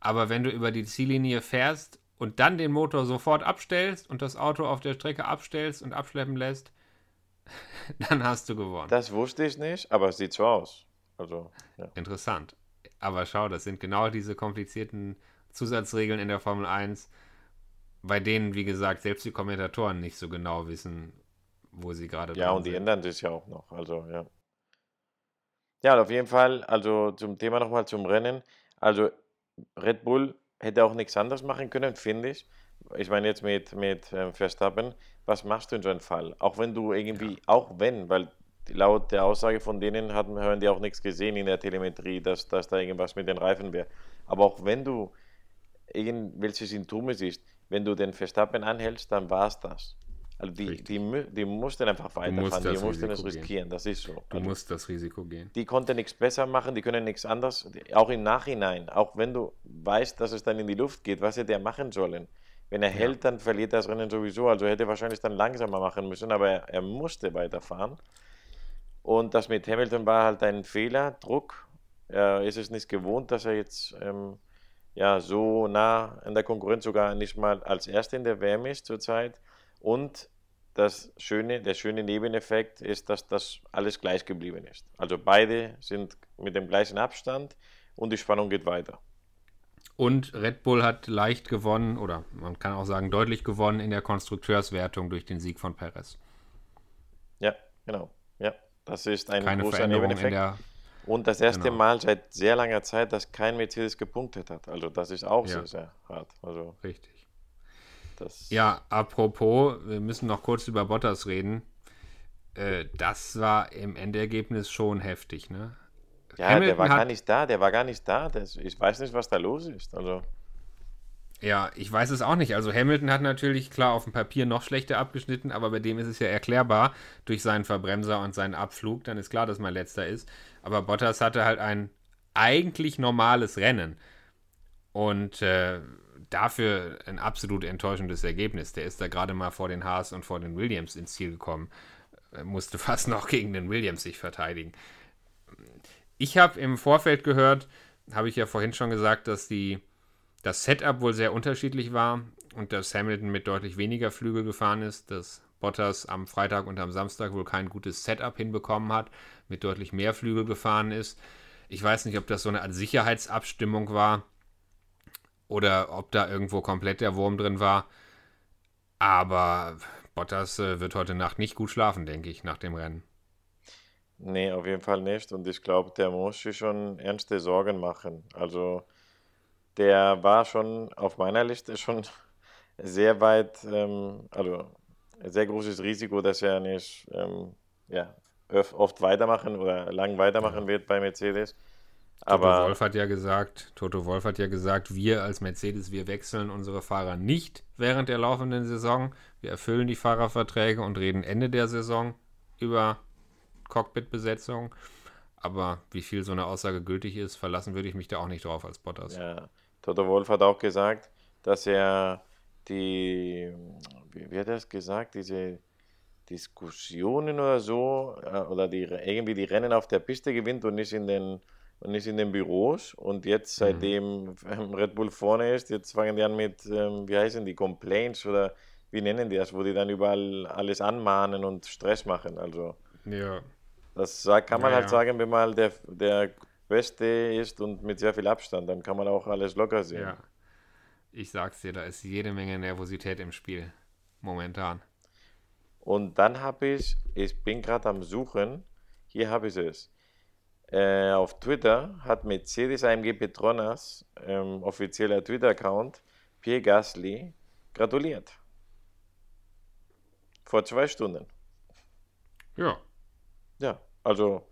Aber wenn du über die Ziellinie fährst und dann den Motor sofort abstellst und das Auto auf der Strecke abstellst und abschleppen lässt, dann hast du gewonnen. Das wusste ich nicht, aber es sieht so aus. Also, ja. Interessant. Aber schau, das sind genau diese komplizierten Zusatzregeln in der Formel 1, bei denen, wie gesagt, selbst die Kommentatoren nicht so genau wissen, wo sie gerade Ja, und die ändern sich ja auch noch. Also, ja. Ja, und auf jeden Fall, also zum Thema nochmal zum Rennen. Also, Red Bull hätte auch nichts anderes machen können, finde ich. Ich meine jetzt mit, mit ähm, Verstappen, was machst du in so einem Fall? Auch wenn du irgendwie, auch wenn, weil laut der Aussage von denen hatten, hören die auch nichts gesehen in der Telemetrie, dass, dass da irgendwas mit den Reifen wäre. Aber auch wenn du irgendwelche Symptome siehst, wenn du den Verstappen anhältst, dann war es das. Also die, die, die mussten einfach weiterfahren, die mussten es Risiko gehen. riskieren, das ist so. Du Also, musst das Risiko gehen. die konnten nichts besser machen, die können nichts anderes, auch im Nachhinein, auch wenn du weißt, dass es dann in die Luft geht, was hätte er machen sollen? Wenn er hält, dann verliert er das Rennen sowieso, also hätte er wahrscheinlich dann langsamer machen müssen, aber er, er musste weiterfahren. Und das mit Hamilton war halt ein Fehler, Druck. Er ist es nicht gewohnt, dass er jetzt ähm, ja, so nah an der Konkurrenz sogar nicht mal als Erster in der WM ist zurzeit. Und das schöne, der schöne Nebeneffekt ist, dass das alles gleich geblieben ist. Also beide sind mit dem gleichen Abstand und die Spannung geht weiter. Und Red Bull hat leicht gewonnen, oder man kann auch sagen deutlich gewonnen in der Konstrukteurswertung durch den Sieg von Perez. Ja, genau. Ja, das ist ein Keine großer Nebeneffekt. der. Und das erste Genau. Mal seit sehr langer Zeit, dass kein Mercedes gepunktet hat. Also das ist auch Ja. sehr, sehr hart. Also Richtig. Das Ja, apropos, wir müssen noch kurz über Bottas reden. Äh, das war im Endergebnis schon heftig, ne? Ja, der Hamilton war hat- gar nicht da, der war gar nicht da. Das, ich weiß nicht, was da los ist. Also, Ja, ich weiß es auch nicht. Also Hamilton hat natürlich klar auf dem Papier noch schlechter abgeschnitten, aber bei dem ist es ja erklärbar durch seinen Verbremser und seinen Abflug. Dann ist klar, dass man letzter ist. Aber Bottas hatte halt ein eigentlich normales Rennen. Und äh, dafür ein absolut enttäuschendes Ergebnis. Der ist da gerade mal vor den Haas und vor den Williams ins Ziel gekommen. Er musste fast noch gegen den Williams sich verteidigen. Ich habe im Vorfeld gehört, habe ich ja vorhin schon gesagt, dass die, das Setup wohl sehr unterschiedlich war und dass Hamilton mit deutlich weniger Flügel gefahren ist, dass Bottas am Freitag und am Samstag wohl kein gutes Setup hinbekommen hat, mit deutlich mehr Flügel gefahren ist. Ich weiß nicht, ob das so eine Art Sicherheitsabstimmung war oder ob da irgendwo komplett der Wurm drin war. Aber Bottas äh, wird heute Nacht nicht gut schlafen, denke ich, nach dem Rennen. Nee, auf jeden Fall nicht. Und ich glaube, der muss sich schon ernste Sorgen machen. Also, der war schon auf meiner Liste schon sehr weit, ähm, also sehr großes Risiko, dass er nicht ähm, ja, oft weitermachen oder lang weitermachen wird bei Mercedes. Aber Toto Wolf hat ja gesagt, Toto Wolf hat ja gesagt, wir als Mercedes, wir wechseln unsere Fahrer nicht während der laufenden Saison. Wir erfüllen die Fahrerverträge und reden Ende der Saison über Cockpit-Besetzung. Aber wie viel so eine Aussage gültig ist, verlassen würde ich mich da auch nicht drauf als Bottas. Ja, Toto Wolf hat auch gesagt, dass er die, wie, hat er es gesagt, diese Diskussionen oder so, äh, oder die, irgendwie die Rennen auf der Piste gewinnt und nicht in den und nicht in den Büros. Und jetzt, mhm. seitdem mhm. Red Bull vorne ist, jetzt fangen die an mit, ähm, wie heißen die, Complaints oder wie nennen die das, wo die dann überall alles anmahnen und Stress machen. Also, ja. das kann man ja, halt ja. sagen, wenn man der, der Beste ist und mit sehr viel Abstand, dann kann man auch alles locker sehen. Ja. Ich sag's dir, da ist jede Menge Nervosität im Spiel. Momentan. Und dann habe ich, ich bin gerade am Suchen, hier habe ich es. Äh, auf Twitter hat Mercedes AMG Petronas, ähm, offizieller Twitter-Account, Pierre Gasly gratuliert. Vor zwei Stunden. Ja. Ja, also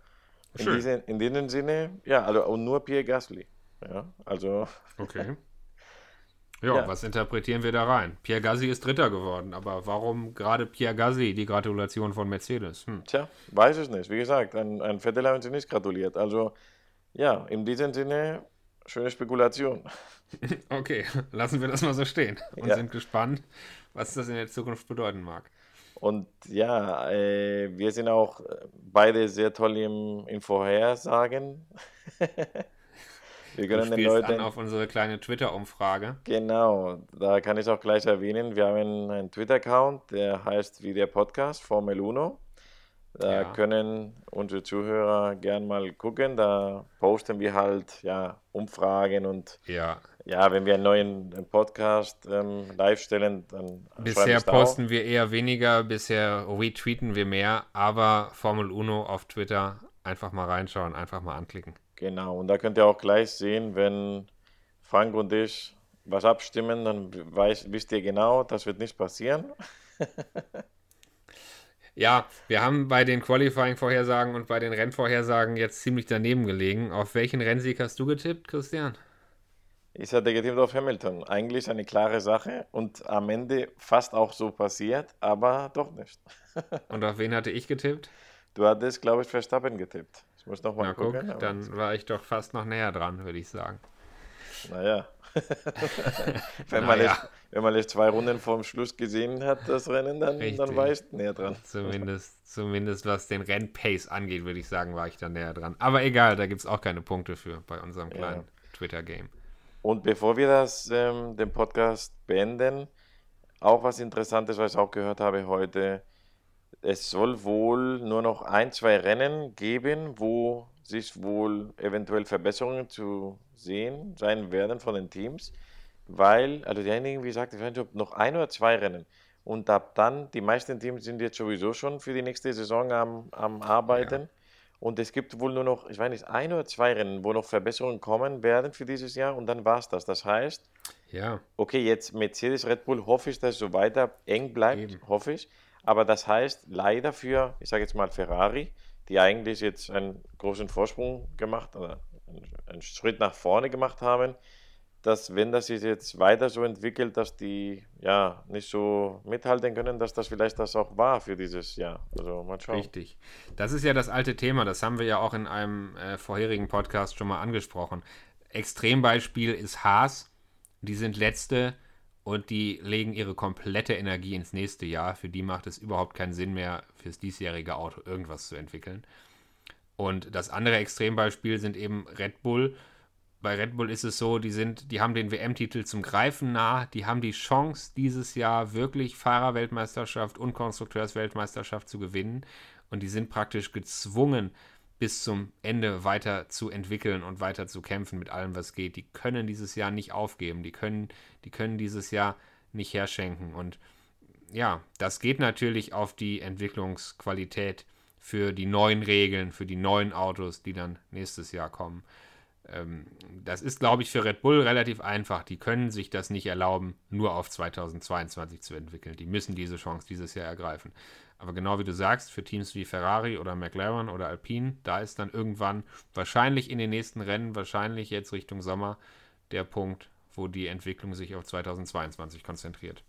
in, diesen, in diesem Sinne, ja, also und nur Pierre Gasly. Ja, also. Okay. Ja, ja, was interpretieren wir da rein? Pierre Gasly ist Dritter geworden, aber warum gerade Pierre Gasly die Gratulation von Mercedes? Hm. Tja, weiß ich nicht. Wie gesagt, ein, ein Vettel haben sie nicht gratuliert. Also, ja, in diesem Sinne, schöne Spekulation. okay, lassen wir das mal so stehen und ja. sind gespannt, was das in der Zukunft bedeuten mag. Und ja, äh, wir sind auch beide sehr toll im, im Vorhersagen. Wir können den Leuten an auf unsere kleine Twitter-Umfrage. Genau, da kann ich auch gleich erwähnen, wir haben einen Twitter-Account, der heißt wie der Podcast Formel Uno. Da ja. können unsere Zuhörer gern mal gucken. Da posten wir halt ja Umfragen und ja, ja wenn wir einen neuen Podcast ähm, live stellen, dann bisher posten auch. wir eher weniger, bisher retweeten wir mehr, aber Formel Uno auf Twitter einfach mal reinschauen, einfach mal anklicken. Genau, und da könnt ihr auch gleich sehen, wenn Frank und ich was abstimmen, dann weiß, wisst ihr genau, das wird nicht passieren. ja, wir haben bei den Qualifying-Vorhersagen und bei den Rennvorhersagen jetzt ziemlich daneben gelegen. Auf welchen Rennsieg hast du getippt, Christian? Ich hatte getippt auf Hamilton. Eigentlich eine klare Sache und am Ende fast auch so passiert, aber doch nicht. und auf wen hatte ich getippt? Du hattest, glaube ich, Verstappen getippt. Muss noch mal Na, gucken. Guck, dann war ich doch fast noch näher dran, würde ich sagen. Naja. wenn, man naja. Jetzt, wenn man jetzt zwei Runden vorm Schluss gesehen hat, das Rennen, dann, dann war ich näher dran. Zumindest, zumindest was den Rennpace angeht, würde ich sagen, war ich da näher dran. Aber egal, da gibt es auch keine Punkte für bei unserem kleinen ja. Twitter-Game. Und bevor wir das, ähm, den Podcast beenden, auch was Interessantes, was ich auch gehört habe heute, es soll wohl nur noch ein, zwei Rennen geben, wo sich wohl eventuell Verbesserungen zu sehen sein werden von den Teams, weil, also die haben wie gesagt, ich weiß nicht, ob noch ein oder zwei Rennen. Und ab dann, die meisten Teams sind jetzt sowieso schon für die nächste Saison am, am Arbeiten. Ja. Und es gibt wohl nur noch, ich weiß nicht, ein oder zwei Rennen, wo noch Verbesserungen kommen werden für dieses Jahr und dann war es das. Das heißt, ja. okay, jetzt Mercedes, Red Bull, hoffe ich, dass es so weiter eng bleibt, Eben. hoffe ich. Aber das heißt leider für, ich sage jetzt mal Ferrari, die eigentlich jetzt einen großen Vorsprung gemacht oder einen Schritt nach vorne gemacht haben, dass wenn das sich jetzt weiter so entwickelt, dass die ja nicht so mithalten können, dass das vielleicht das auch war für dieses Jahr. Also mal schauen. Richtig. Das ist ja das alte Thema, das haben wir ja auch in einem äh, vorherigen Podcast schon mal angesprochen. Extrembeispiel ist Haas, die sind letzte und die legen ihre komplette Energie ins nächste Jahr. Für die macht es überhaupt keinen Sinn mehr, fürs diesjährige Auto irgendwas zu entwickeln. Und das andere Extrembeispiel sind eben Red Bull. Bei Red Bull ist es so, die sind, die haben den WM-Titel zum Greifen nah, die haben die Chance, dieses Jahr wirklich Fahrerweltmeisterschaft und Konstrukteursweltmeisterschaft zu gewinnen. Und die sind praktisch gezwungen, bis zum Ende weiter zu entwickeln und weiter zu kämpfen mit allem, was geht. Die können dieses Jahr nicht aufgeben, die können, die können dieses Jahr nicht herschenken. Und ja, das geht natürlich auf die Entwicklungsqualität für die neuen Regeln, für die neuen Autos, die dann nächstes Jahr kommen. Ähm, das ist, glaube ich, für Red Bull relativ einfach. Die können sich das nicht erlauben, nur auf 2022 zu entwickeln. Die müssen diese Chance dieses Jahr ergreifen. Aber genau wie du sagst, für Teams wie Ferrari oder McLaren oder Alpine, da ist dann irgendwann wahrscheinlich in den nächsten Rennen, wahrscheinlich jetzt Richtung Sommer, der Punkt, wo die Entwicklung sich auf 2022 konzentriert.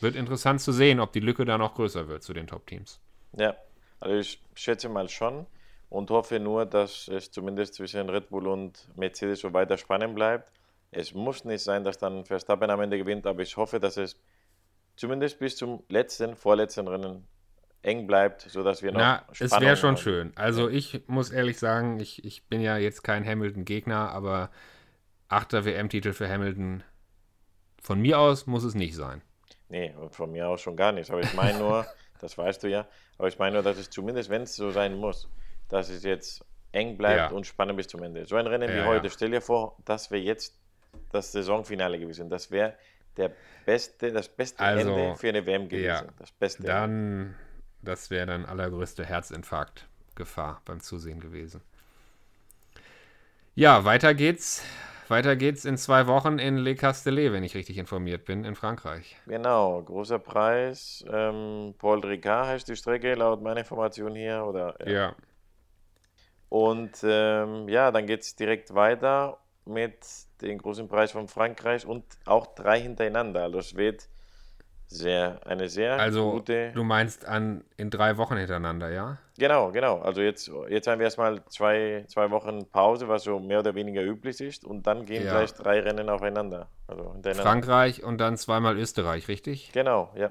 Wird interessant zu sehen, ob die Lücke da noch größer wird zu den Top-Teams. Ja, also ich schätze mal schon und hoffe nur, dass es zumindest zwischen Red Bull und Mercedes so weiter spannend bleibt. Es muss nicht sein, dass dann Verstappen am Ende gewinnt, aber ich hoffe, dass es zumindest bis zum letzten, vorletzten Rennen eng bleibt, sodass wir noch. Na, Spannung es wäre schon haben. schön. Also ich muss ehrlich sagen, ich, ich bin ja jetzt kein Hamilton-Gegner, aber achter WM-Titel für Hamilton, von mir aus muss es nicht sein. Nee, von mir aus schon gar nicht. Aber ich meine nur, das weißt du ja, aber ich meine nur, dass es zumindest, wenn es so sein muss, dass es jetzt eng bleibt ja. und spannend bis zum Ende. So ein Rennen ja, wie heute, ja. stell dir vor, das wäre jetzt das Saisonfinale gewesen. Das wäre der beste, das beste also, Ende für eine WM gewesen. Das beste. Dann, das wäre dann allergrößte Herzinfarkt-Gefahr beim Zusehen gewesen. Ja, weiter geht's. Weiter geht's in zwei Wochen in Le Castellet, wenn ich richtig informiert bin, in Frankreich. Genau, großer Preis. Ähm, Paul Ricard heißt die Strecke, laut meiner Information hier. Oder, ja. ja. Und ähm, ja, dann geht es direkt weiter mit dem großen Preis von Frankreich und auch drei hintereinander. Also es wird sehr, eine sehr also, gute. Du meinst an in drei Wochen hintereinander, ja? Genau, genau. Also jetzt, jetzt haben wir erstmal zwei, zwei Wochen Pause, was so mehr oder weniger üblich ist, und dann gehen ja. gleich drei Rennen aufeinander. Also Frankreich und dann zweimal Österreich, richtig? Genau, ja.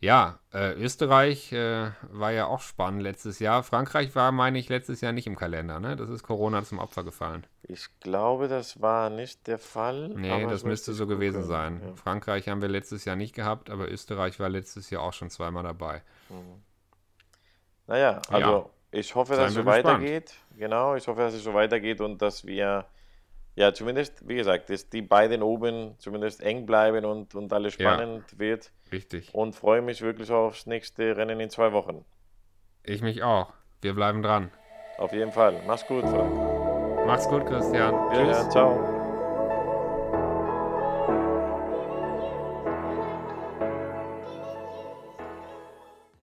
Ja, ja äh, Österreich äh, war ja auch spannend letztes Jahr. Frankreich war, meine ich, letztes Jahr nicht im Kalender, ne? Das ist Corona zum Opfer gefallen. Ich glaube, das war nicht der Fall. Nee, das müsste so gewesen gucken. sein. Ja. Frankreich haben wir letztes Jahr nicht gehabt, aber Österreich war letztes Jahr auch schon zweimal dabei. Mhm. Naja, also ja. ich hoffe, dass es so weitergeht. Genau, ich hoffe, dass es so weitergeht und dass wir ja, zumindest, wie gesagt, dass die beiden oben zumindest eng bleiben und, und alles spannend ja, wird. Richtig. Und freue mich wirklich aufs nächste Rennen in zwei Wochen. Ich mich auch. Wir bleiben dran. Auf jeden Fall. Mach's gut, Frank. Mach's gut, Christian. Ja, Tschüss. Ja, ciao.